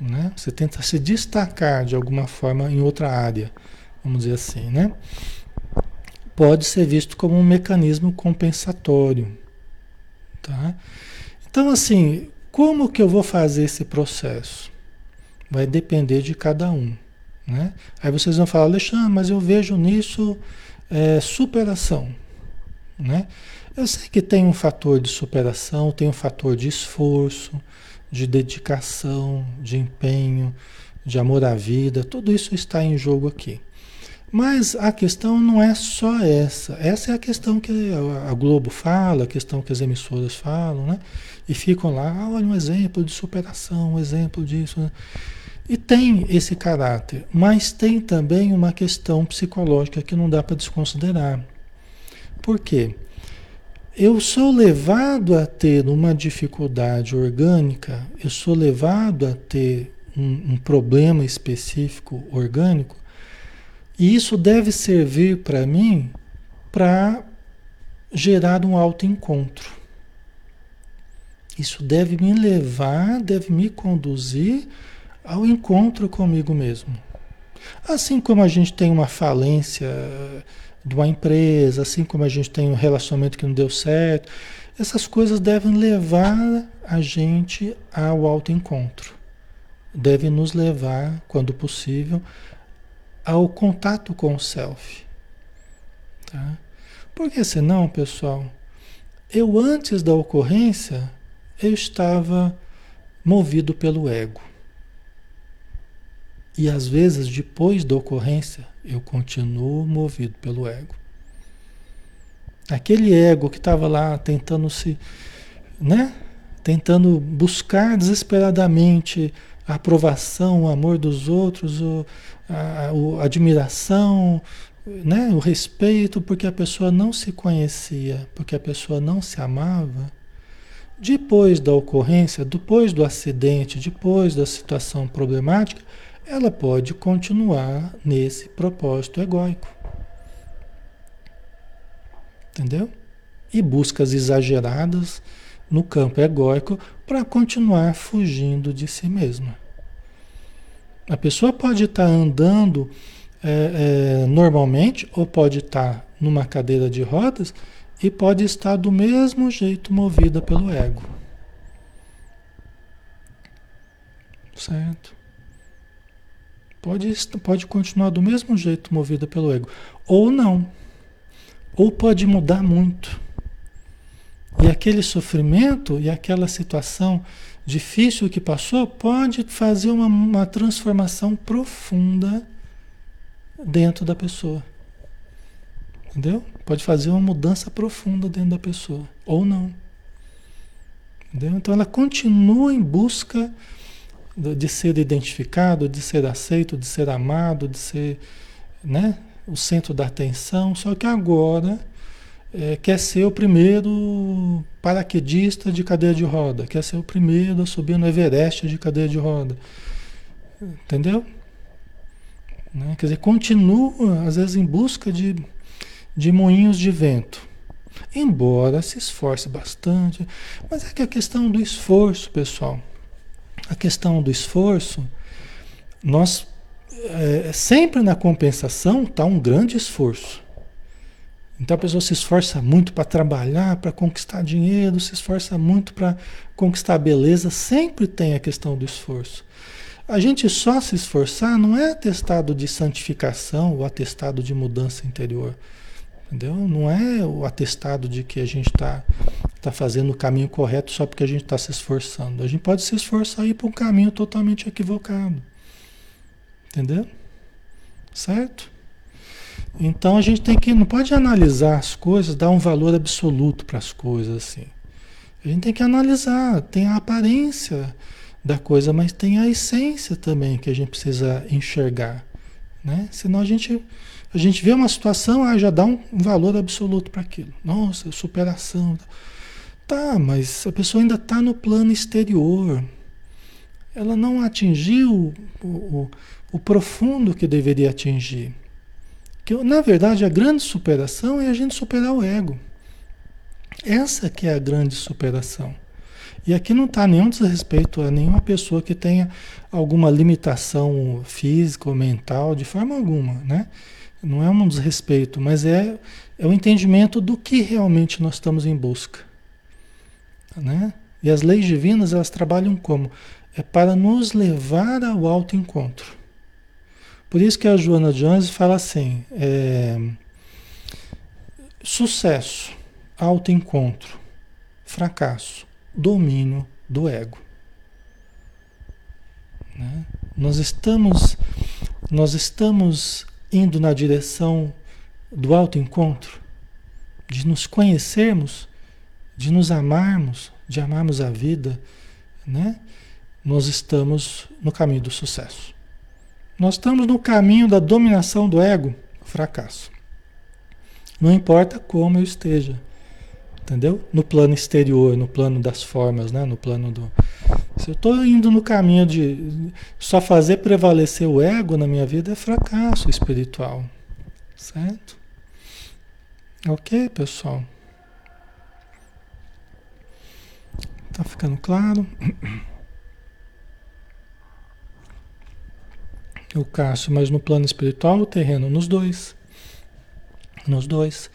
né? Você tenta se destacar de alguma forma em outra área, vamos dizer assim, né? Pode ser visto como um mecanismo compensatório, tá? Então assim, como que eu vou fazer esse processo? Vai depender de cada um. Né? Aí vocês vão falar, Alexandre, mas eu vejo nisso é, superação. Né? Eu sei que tem um fator de superação, tem um fator de esforço, de dedicação, de empenho, de amor à vida, tudo isso está em jogo aqui. Mas a questão não é só essa. Essa é a questão que a Globo fala, a questão que as emissoras falam, né? E ficam lá, ah, olha um exemplo de superação, um exemplo disso. Né? E tem esse caráter, mas tem também uma questão psicológica que não dá para desconsiderar. Por quê? Eu sou levado a ter uma dificuldade orgânica, eu sou levado a ter um, um problema específico orgânico, e isso deve servir para mim para gerar um autoencontro. Isso deve me levar, deve me conduzir ao encontro comigo mesmo. Assim como a gente tem uma falência de uma empresa, assim como a gente tem um relacionamento que não deu certo, essas coisas devem levar a gente ao autoencontro. Devem nos levar, quando possível, ao contato com o self. Tá? Porque senão, pessoal, eu antes da ocorrência eu estava movido pelo ego. E às vezes, depois da ocorrência, eu continuo movido pelo ego. Aquele ego que estava lá tentando se, né? Tentando buscar desesperadamente a aprovação, o amor dos outros, o, a, a, a admiração, né? o respeito, porque a pessoa não se conhecia, porque a pessoa não se amava depois da ocorrência, depois do acidente, depois da situação problemática, ela pode continuar nesse propósito egóico. Entendeu? e buscas exageradas no campo egóico para continuar fugindo de si mesma. A pessoa pode estar tá andando é, é, normalmente ou pode estar tá numa cadeira de rodas e pode estar do mesmo jeito movida pelo ego. Certo? Pode, pode continuar do mesmo jeito movida pelo ego. Ou não. Ou pode mudar muito. E aquele sofrimento e aquela situação difícil que passou pode fazer uma, uma transformação profunda dentro da pessoa. Entendeu? Pode fazer uma mudança profunda dentro da pessoa. Ou não. Entendeu? Então ela continua em busca de ser identificado, de ser aceito, de ser amado, de ser né, o centro da atenção, só que agora é, quer ser o primeiro paraquedista de cadeira de roda, quer ser o primeiro a subir no Everest de cadeira de roda. Entendeu? Né? Quer dizer, continua, às vezes, em busca de, de moinhos de vento. Embora se esforce bastante, mas é que a questão do esforço, pessoal, a questão do esforço, nós é, sempre na compensação está um grande esforço. Então a pessoa se esforça muito para trabalhar, para conquistar dinheiro, se esforça muito para conquistar beleza, sempre tem a questão do esforço. A gente só se esforçar não é atestado de santificação ou atestado de mudança interior. Entendeu? Não é o atestado de que a gente está tá fazendo o caminho correto só porque a gente está se esforçando. A gente pode se esforçar e ir para um caminho totalmente equivocado. Entendeu? Certo? Então a gente tem que. Não pode analisar as coisas, dar um valor absoluto para as coisas assim. A gente tem que analisar, tem a aparência da coisa, mas tem a essência também que a gente precisa enxergar. Né? Senão a gente, a gente vê uma situação, ah, já dá um, valor absoluto para aquilo. Nossa, superação. Tá, mas a pessoa ainda está no plano exterior. Ela não atingiu o, o, o profundo que deveria atingir. Que, na verdade, a grande superação é a gente superar o ego. Essa que é a grande superação. E aqui não está nenhum desrespeito a nenhuma pessoa que tenha alguma limitação física ou mental, de forma alguma, né? Não é um desrespeito, mas é, é o entendimento do que realmente nós estamos em busca. Né? E as leis divinas, elas trabalham como? É para nos levar ao autoencontro. Por isso que a Joana Jones fala assim, é, sucesso, autoencontro, fracasso domínio do ego. Né? Nós estamos nós estamos indo na direção do autoencontro, de nos conhecermos, de nos amarmos, de amarmos a vida, né? Nós estamos no caminho do sucesso. Nós estamos no caminho da dominação do ego, fracasso. Não importa como eu esteja, entendeu? No plano exterior, no plano das formas, né? No plano do. Se eu estou indo no caminho de só fazer prevalecer o ego na minha vida é fracasso espiritual, certo? Ok, pessoal? Tá ficando claro? O Cássio, mas no plano espiritual, o terreno, nos dois. Nos dois.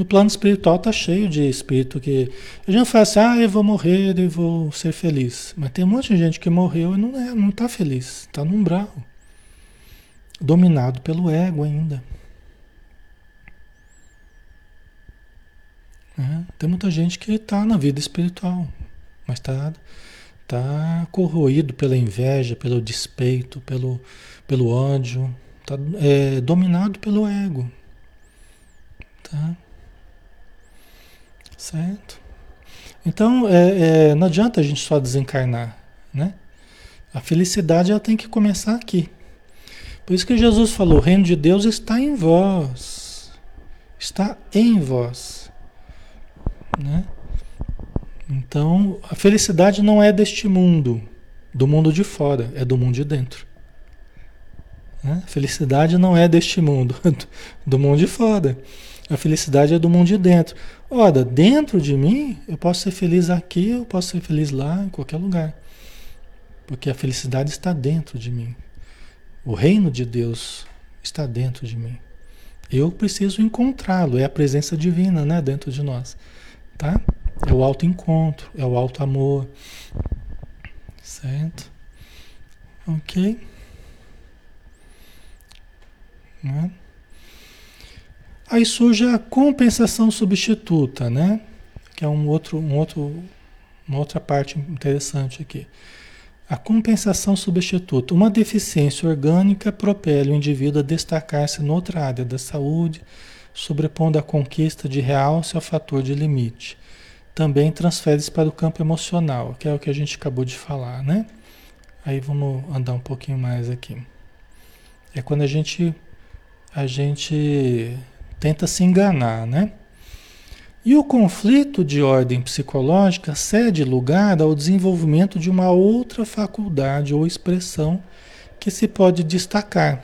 No plano espiritual tá cheio de espírito que a gente fala assim, ah, eu vou morrer e vou ser feliz. Mas tem um monte de gente que morreu e não é, não está feliz, está no umbral, dominado pelo ego ainda. É, tem muita gente que está na vida espiritual, mas está tá corroído pela inveja, pelo despeito, pelo, pelo ódio, está é, dominado pelo ego. Tá? Certo? Então, é, é, não adianta a gente só desencarnar, né? A felicidade ela tem que começar aqui. Por isso que Jesus falou: o reino de Deus está em vós. Está em vós. Né? Então, a felicidade não é deste mundo, do mundo de fora, é do mundo de dentro. Né? Felicidade não é deste mundo, do mundo de fora. A felicidade é do mundo de dentro. Ora, dentro de mim, eu posso ser feliz aqui, eu posso ser feliz lá, em qualquer lugar. Porque a felicidade está dentro de mim. O reino de Deus está dentro de mim. Eu preciso encontrá-lo, é a presença divina, né, dentro de nós, tá? É o auto encontro, é o alto amor. Certo? OK? Né? Aí surge a compensação substituta, né? Que é um outro, um outro, uma outra parte interessante aqui. A compensação substituta. Uma deficiência orgânica propele o indivíduo a destacar-se noutra área da saúde, sobrepondo a conquista de realce ao fator de limite. Também transfere-se para o campo emocional, que é o que a gente acabou de falar, né? Aí vamos andar um pouquinho mais aqui. É quando a gente a gente tenta se enganar, né? E o conflito de ordem psicológica cede lugar ao desenvolvimento de uma outra faculdade ou expressão que se pode destacar,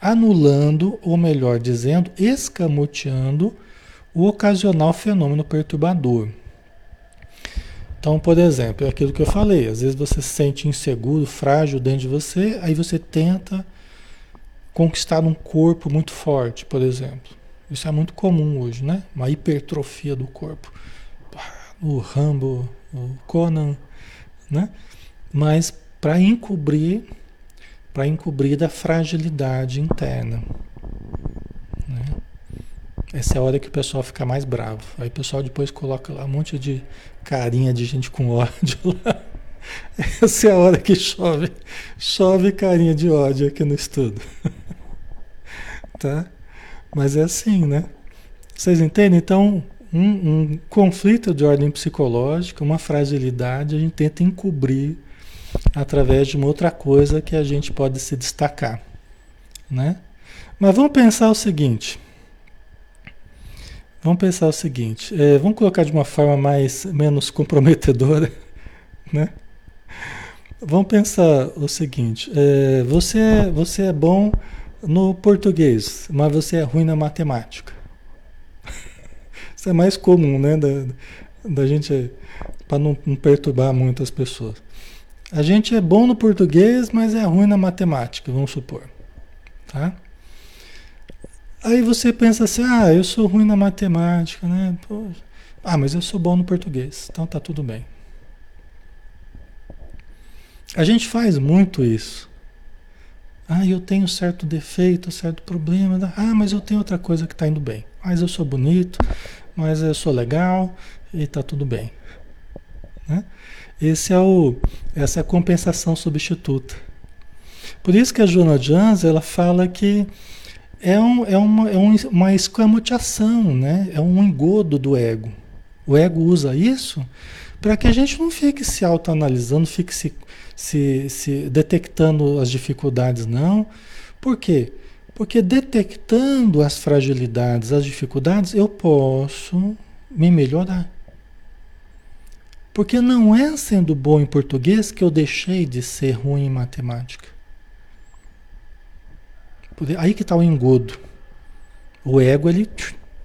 anulando, ou melhor dizendo, escamoteando o ocasional fenômeno perturbador. Então, por exemplo, é aquilo que eu falei, às vezes você se sente inseguro, frágil dentro de você, aí você tenta conquistar um corpo muito forte, por exemplo. Isso é muito comum hoje, né? Uma hipertrofia do corpo. O Rambo, o Conan, né? Mas para encobrir, para encobrir da fragilidade interna. Né? Essa é a hora que o pessoal fica mais bravo. Aí o pessoal depois coloca lá um monte de carinha de gente com ódio lá. Essa é a hora que chove. Chove carinha de ódio aqui no estudo. tá? Mas é assim, né? Vocês entendem? Então, um, um, conflito de ordem psicológica, uma fragilidade, a gente tenta encobrir através de uma outra coisa que a gente pode se destacar, né? Mas vamos pensar o seguinte. Vamos pensar o seguinte. É, vamos colocar de uma forma mais menos comprometedora, né? Vamos pensar o seguinte. É, você, é, você é bom no português, mas você é ruim na matemática. Isso é mais comum, né? Da, da gente, para não, não perturbar muitas pessoas. A gente é bom no português, mas é ruim na matemática, vamos supor. Tá? Aí você pensa assim, ah, eu sou ruim na matemática, né? ah, mas eu sou bom no português, então tá tudo bem. A gente faz muito isso. Ah, eu tenho certo defeito, certo problema. Ah, mas eu tenho outra coisa que está indo bem. Mas eu sou bonito, mas eu sou legal e está tudo bem. Né? Esse é o, essa é a compensação substituta. Por isso que a Joana Jans ela fala que é, um, é, uma, é um, uma escamoteação, né? é um engodo do ego. O ego usa isso para que a gente não fique se autoanalisando, fique se se, se detectando as dificuldades, não. Por quê? Porque detectando as fragilidades, as dificuldades, eu posso me melhorar. Porque não é sendo bom em português que eu deixei de ser ruim em matemática. Aí que está o engodo. O ego, ele,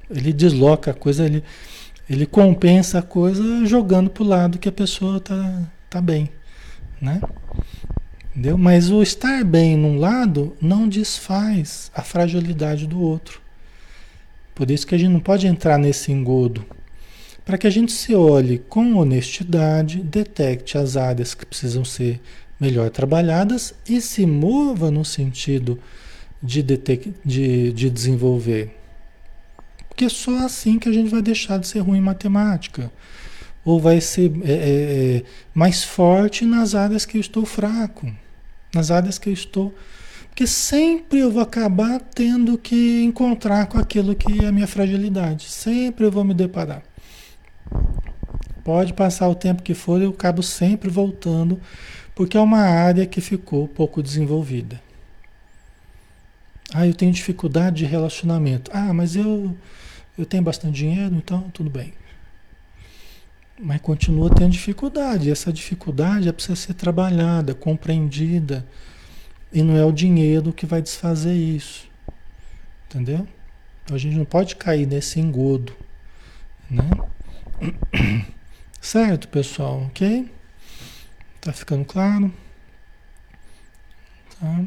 ele desloca a coisa, ele, ele compensa a coisa jogando para o lado que a pessoa está tá bem né? Entendeu? Mas o estar bem num lado não desfaz a fragilidade do outro. Por isso que a gente não pode entrar nesse engodo. Para que a gente se olhe com honestidade, detecte as áreas que precisam ser melhor trabalhadas e se mova no sentido de, de, de desenvolver. Porque é só assim que a gente vai deixar de ser ruim em matemática ou vai ser é, é, é, mais forte nas áreas que eu estou fraco, nas áreas que eu estou. Porque sempre eu vou acabar tendo que encontrar com aquilo que é a minha fragilidade. Sempre eu vou me deparar. Pode passar o tempo que for, eu acabo sempre voltando, porque é uma área que ficou pouco desenvolvida. Ah, eu tenho dificuldade de relacionamento. Ah, mas eu, eu tenho bastante dinheiro, então tudo bem mas continua tendo dificuldade. Essa dificuldade é precisa ser trabalhada, compreendida. E não é o dinheiro que vai desfazer isso. Entendeu? A gente não pode cair nesse engodo, né? Certo, pessoal, ok? Tá ficando claro? Tá?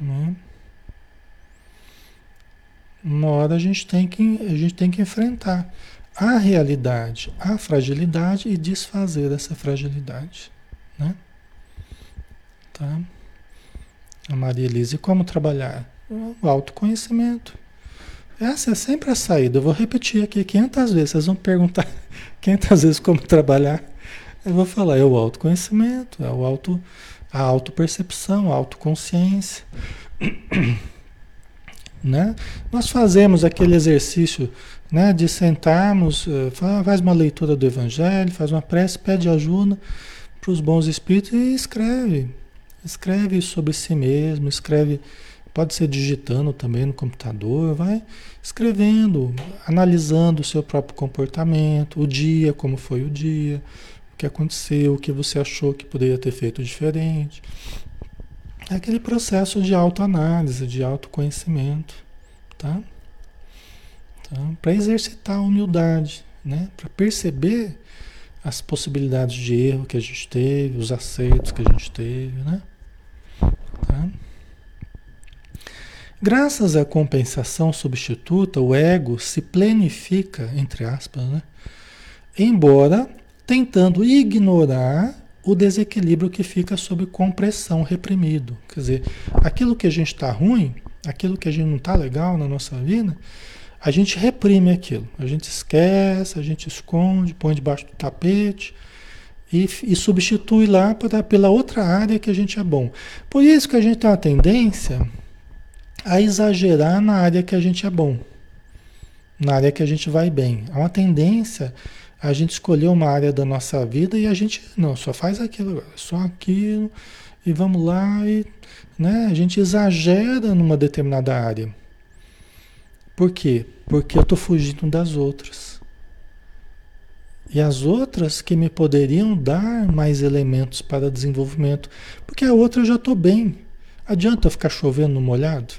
Né? Uma hora a gente tem que a gente tem que enfrentar a realidade, a fragilidade e desfazer essa fragilidade, né? Tá? A Maria Elise, como trabalhar? O autoconhecimento. Essa é sempre a saída. Eu vou repetir aqui 500 vezes. Vocês vão perguntar 500 vezes como trabalhar. Eu vou falar, é o autoconhecimento, é o auto, a autopercepção, a autoconsciência. Né? Nós fazemos aquele exercício né, de sentarmos, eh, faz uma leitura do Evangelho, faz uma prece, pede ajuda para os bons espíritos e escreve. Escreve sobre si mesmo, escreve, pode ser digitando também no computador, vai escrevendo, analisando o seu próprio comportamento, o dia, como foi o dia, o que aconteceu, o que você achou que poderia ter feito diferente. É aquele processo de autoanálise, de autoconhecimento, tá? Tá? Para exercitar a humildade, né? Para perceber as possibilidades de erro que a gente teve, os acertos que a gente teve, né? Tá? Graças à compensação substituta, o ego se planifica, entre aspas, né? embora tentando ignorar o desequilíbrio que fica sob compressão reprimido. Quer dizer, aquilo que a gente está ruim, aquilo que a gente não está legal na nossa vida, a gente reprime aquilo. A gente esquece, a gente esconde, põe debaixo do tapete e, e substitui lá pra, pela outra área que a gente é bom. Por isso que a gente tem uma tendência a exagerar na área que a gente é bom, na área que a gente vai bem. Há uma tendência a gente escolheu uma área da nossa vida e a gente não, só faz aquilo, só aquilo, e vamos lá, e né, a gente exagera numa determinada área. Por quê? Porque eu estou fugindo das outras. E as outras que me poderiam dar mais elementos para desenvolvimento. Porque a outra eu já estou bem. Adianta ficar chovendo no molhado?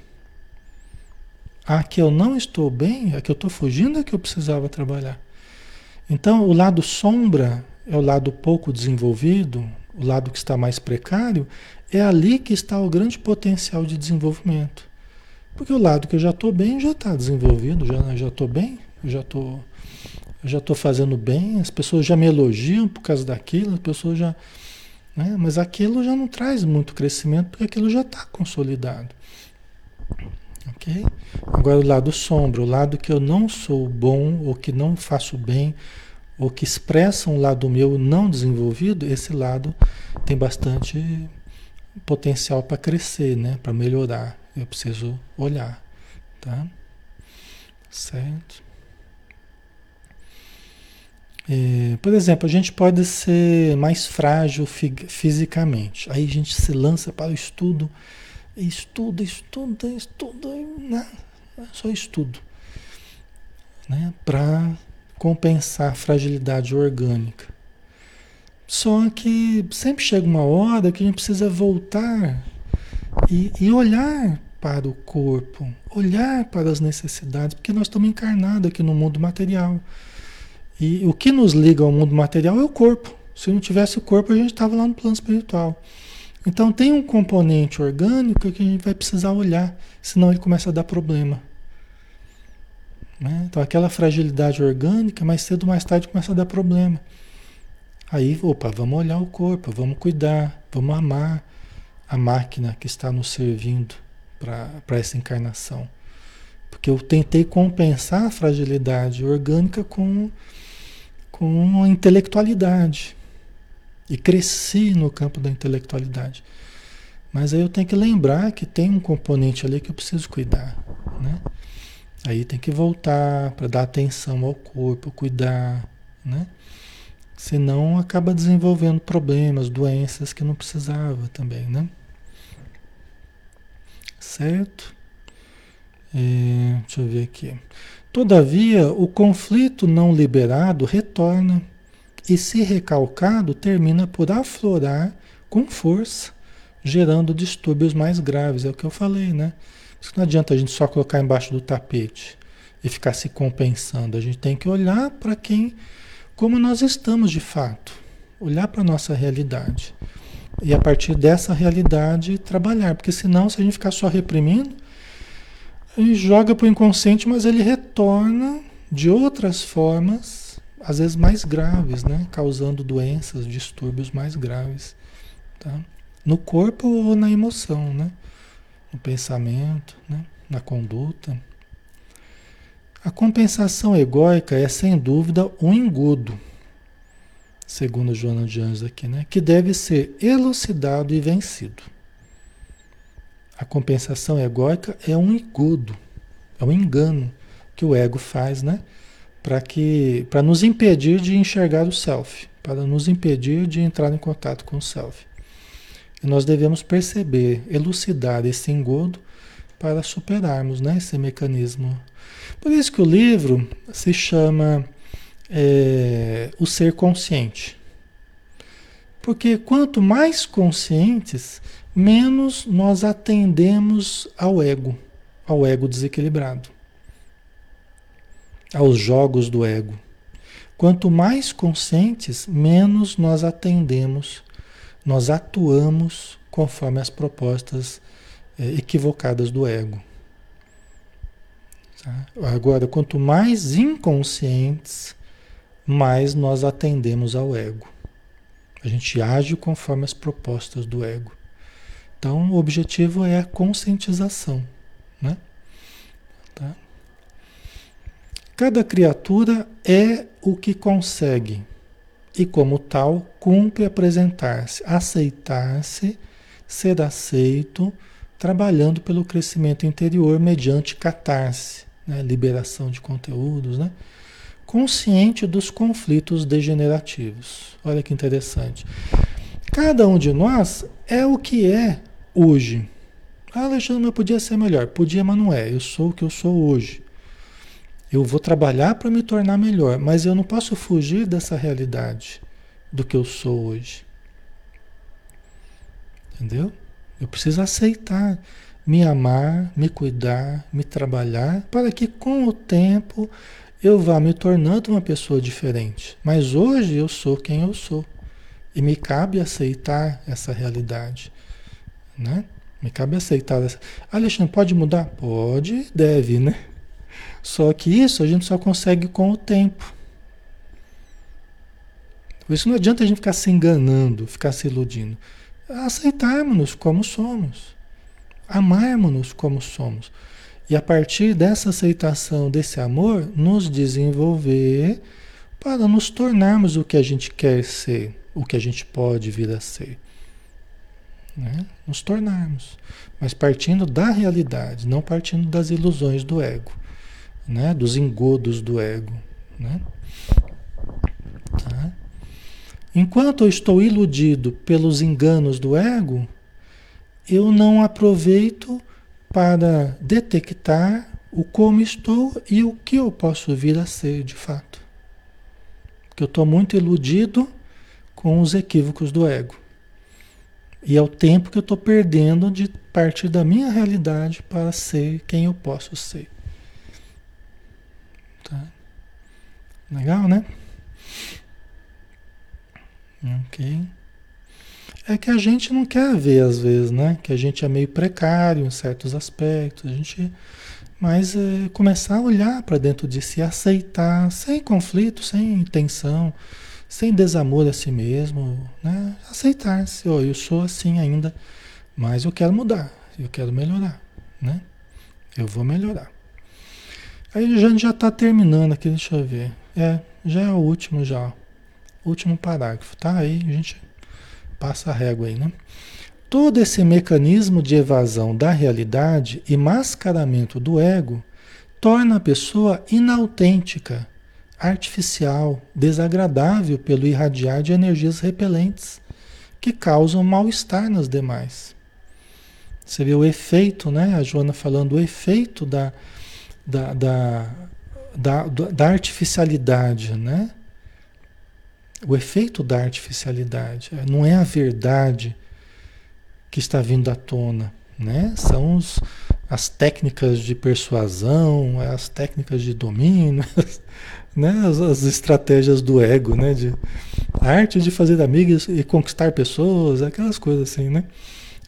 A que eu não estou bem, a que eu estou fugindo é que eu precisava trabalhar. Então, o lado sombra é o lado pouco desenvolvido, o lado que está mais precário, é ali que está o grande potencial de desenvolvimento. Porque o lado que eu já estou bem já está desenvolvido, já estou bem, já estou já estou fazendo bem, as pessoas já me elogiam por causa daquilo, as pessoas já. Né? Mas aquilo já não traz muito crescimento, porque aquilo já está consolidado. Ok? Agora o lado sombra, o lado que eu não sou bom, ou que não faço bem, ou que expressa um lado meu não desenvolvido, esse lado tem bastante potencial para crescer, né? para melhorar. Eu preciso olhar. Tá? Certo? É, por exemplo, a gente pode ser mais frágil fisicamente. Aí a gente se lança para o estudo estuda, estuda, estuda, né? só estudo, né? Para compensar a fragilidade orgânica. Só que sempre chega uma hora que a gente precisa voltar e, e olhar para o corpo, olhar para as necessidades, porque nós estamos encarnados aqui no mundo material. E o que nos liga ao mundo material é o corpo. Se não tivesse o corpo, a gente estava lá no plano espiritual. Então tem um componente orgânico que a gente vai precisar olhar, senão ele começa a dar problema. Né? Então aquela fragilidade orgânica, mais cedo ou mais tarde começa a dar problema. Aí, opa, vamos olhar o corpo, vamos cuidar, vamos amar a máquina que está nos servindo para essa encarnação. Porque eu tentei compensar a fragilidade orgânica com, com intelectualidade. E cresci no campo da intelectualidade. Mas aí eu tenho que lembrar que tem um componente ali que eu preciso cuidar, né? Aí tem que voltar para dar atenção ao corpo, cuidar, né? Senão acaba desenvolvendo problemas, doenças que não precisava também, né? Certo? É, deixa eu ver aqui. Todavia, o conflito não liberado retorna e, se recalcado, termina por aflorar com força, gerando distúrbios mais graves. É o que eu falei, né? Isso não adianta a gente só colocar embaixo do tapete e ficar se compensando. A gente tem que olhar para quem, como nós estamos de fato, olhar para a nossa realidade. E a partir dessa realidade trabalhar, porque senão, se a gente ficar só reprimindo, a gente joga para o inconsciente, mas ele retorna de outras formas, às vezes mais graves, né? causando doenças, distúrbios mais graves. Tá? No corpo ou na emoção, né? no pensamento, né? na conduta. A compensação egóica é, sem dúvida, um engodo, segundo Joana de Anjos aqui, né? que deve ser elucidado e vencido. A compensação egóica é um engodo, é um engano que o ego faz, né? Para que para nos impedir de enxergar o self, para nos impedir de entrar em contato com o self. E nós devemos perceber, elucidar esse engodo para superarmos né, esse mecanismo por isso que o livro se chama é, O Ser Consciente. Porque quanto mais conscientes, menos nós atendemos ao ego, ao ego desequilibrado, aos jogos do ego. Quanto mais conscientes, menos nós atendemos, nós atuamos conforme as propostas é, equivocadas do ego. Tá? Agora, quanto mais inconscientes, mais nós atendemos ao ego. A gente age conforme as propostas do ego. Então, o objetivo é a conscientização. Né? Tá? Cada criatura é o que consegue e, como tal, cumpre apresentar-se, aceitar-se, ser aceito, trabalhando pelo crescimento interior mediante catarse, né? liberação de conteúdos, né? Consciente dos conflitos degenerativos. Olha que interessante. Cada um de nós é o que é hoje. Ah, Alexandre, mas podia ser melhor. Podia, mas não é. Eu sou o que eu sou hoje. Eu vou trabalhar para me tornar melhor, mas eu não posso fugir dessa realidade do que eu sou hoje. Entendeu? Eu preciso aceitar me amar, me cuidar, me trabalhar, para que com o tempo eu vá me tornando uma pessoa diferente. Mas hoje eu sou quem eu sou. E me cabe aceitar essa realidade. Né? Me cabe aceitar essa. Alexandre, pode mudar? Pode, deve, né? Só que isso a gente só consegue com o tempo. Por isso não adianta a gente ficar se enganando, ficar se iludindo. Aceitarmos-nos como somos amarmos-nos como somos. E a partir dessa aceitação, desse amor, nos desenvolver para nos tornarmos o que a gente quer ser, o que a gente pode vir a ser. Né? Nos tornarmos. Mas partindo da realidade, não partindo das ilusões do ego, né? dos engodos do ego. Né? Tá? Enquanto eu estou iludido pelos enganos do ego, eu não aproveito para detectar o como estou e o que eu posso vir a ser de fato. Porque eu estou muito iludido com os equívocos do ego. E é o tempo que eu estou perdendo de partir da minha realidade para ser quem eu posso ser. Tá? Legal, né? Ok. É que a gente não quer ver às vezes, né? Que a gente é meio precário em certos aspectos. A gente, mas é, começar a olhar para dentro de si, aceitar, sem conflito, sem tensão, sem desamor a si mesmo, né? Aceitar-se, oh, eu sou assim ainda, mas eu quero mudar, eu quero melhorar, né? Eu vou melhorar. Aí a gente já está terminando aqui, deixa eu ver. É, já é o último já. Último parágrafo, tá? Aí a gente Passa a régua aí, né? Todo esse mecanismo de evasão da realidade e mascaramento do ego torna a pessoa inautêntica, artificial, desagradável pelo irradiar de energias repelentes que causam mal-estar nas demais. Você vê o efeito, né? A Joana falando o efeito da, da, da, da, da artificialidade, né? O efeito da artificialidade. Não é a verdade que está vindo à tona, né? São os, as técnicas de persuasão, as técnicas de domínio, né? as, as estratégias do ego, né? De, a arte de fazer amigos e conquistar pessoas, aquelas coisas assim, né?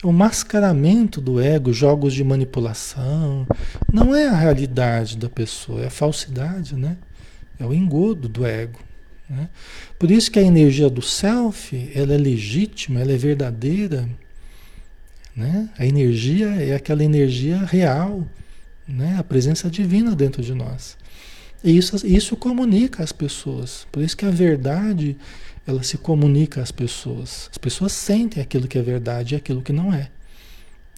O mascaramento do ego, jogos de manipulação, não é a realidade da pessoa, é a falsidade, né? É o engodo do ego. Né? Por isso que a energia do self, ela é legítima, ela é verdadeira, né? A energia é aquela energia real, né? a presença divina dentro de nós. E isso, isso comunica as pessoas. Por isso que a verdade ela se comunica às pessoas. As pessoas sentem aquilo que é verdade e aquilo que não é.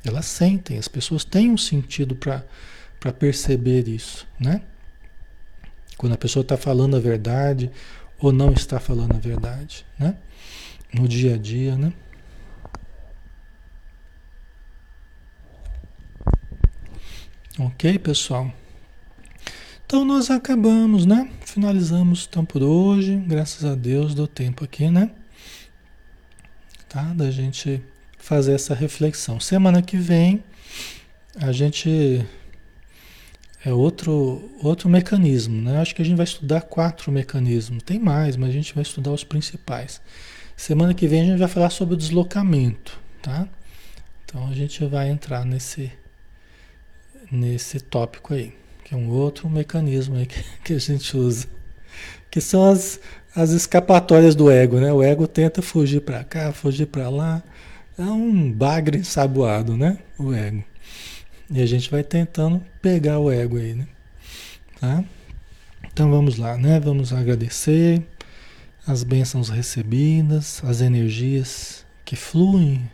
Elas sentem, as pessoas têm um sentido para perceber isso, né? Quando a pessoa está falando a verdade ou não está falando a verdade, né? No dia a dia, né? Ok, pessoal? Então nós acabamos, né? Finalizamos então por hoje. Graças a Deus deu tempo aqui, né? Tá? Da gente fazer essa reflexão. Semana que vem a gente é outro outro mecanismo, né? Acho que a gente vai estudar quatro mecanismos. Tem mais, mas a gente vai estudar os principais. Semana que vem a gente vai falar sobre o deslocamento, tá? Então a gente vai entrar nesse nesse tópico aí, que é um outro mecanismo aí que, que a gente usa, que são as, as escapatórias do ego, né? O ego tenta fugir para cá, fugir para lá, é um bagre ensaboado, né? O ego. E a gente vai tentando pegar o ego aí, né? Tá? Então vamos lá, né? Vamos agradecer as bênçãos recebidas, as energias que fluem,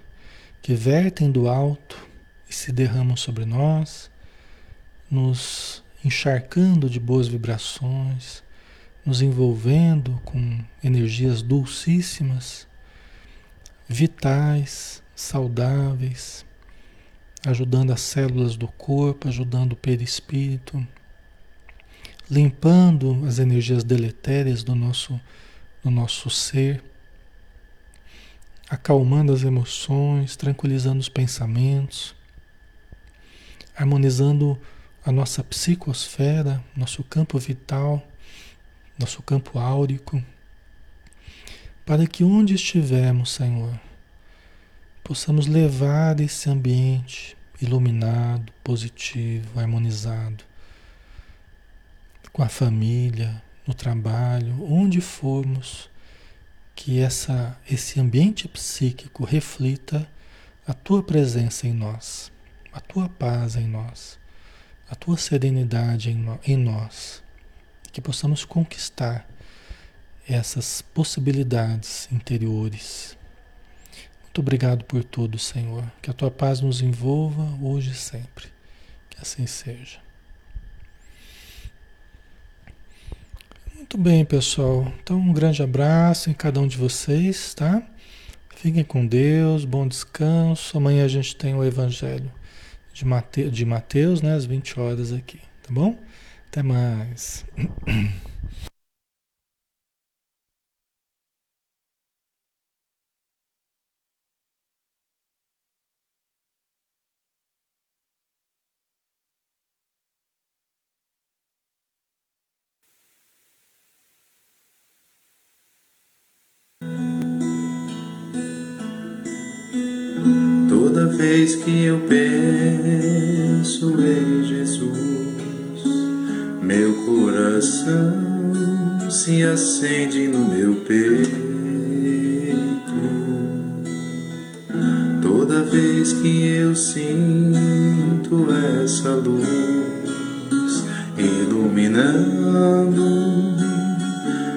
que vertem do alto e se derramam sobre nós nos encharcando de boas vibrações, nos envolvendo com energias dulcíssimas, vitais, saudáveis, ajudando as células do corpo, ajudando o perispírito, limpando as energias deletérias do nosso, do nosso ser, acalmando as emoções, tranquilizando os pensamentos, harmonizando a nossa psicosfera, nosso campo vital, nosso campo áurico, para que onde estivermos, Senhor, possamos levar esse ambiente iluminado, positivo, harmonizado, com a família, no trabalho, onde formos, que essa, esse ambiente psíquico reflita a tua presença em nós, a tua paz em nós a tua serenidade em, em nós, que possamos conquistar essas possibilidades interiores. Muito obrigado por tudo, Senhor. Que a tua paz nos envolva hoje e sempre. Que assim seja. Muito bem, pessoal. Então, um grande abraço em cada um de vocês, tá? Fiquem com Deus, bom descanso. Amanhã a gente tem o Evangelho de, Mate, de Mateus, né, às 20 horas aqui, tá bom? Até mais. vez que eu penso em Jesus, meu coração se acende no meu peito. Toda vez que eu sinto essa luz iluminando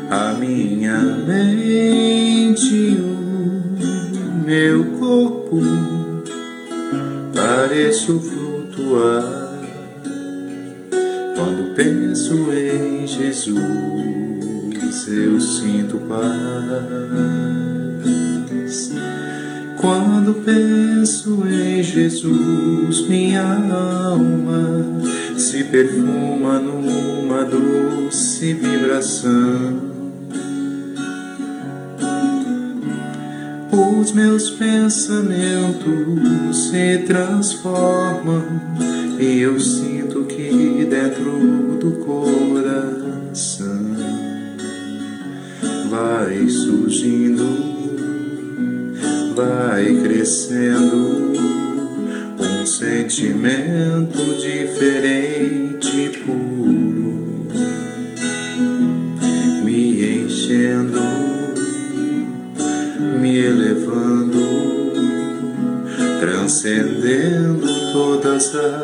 a minha mente, o meu corpo pareço flutuar quando penso em Jesus. Eu sinto paz. Quando penso em Jesus, minha alma se perfuma numa doce vibração Os meus pensamentos se transformam E eu sinto que dentro do coração vai surgindo, vai crescendo um sentimento diferente, todas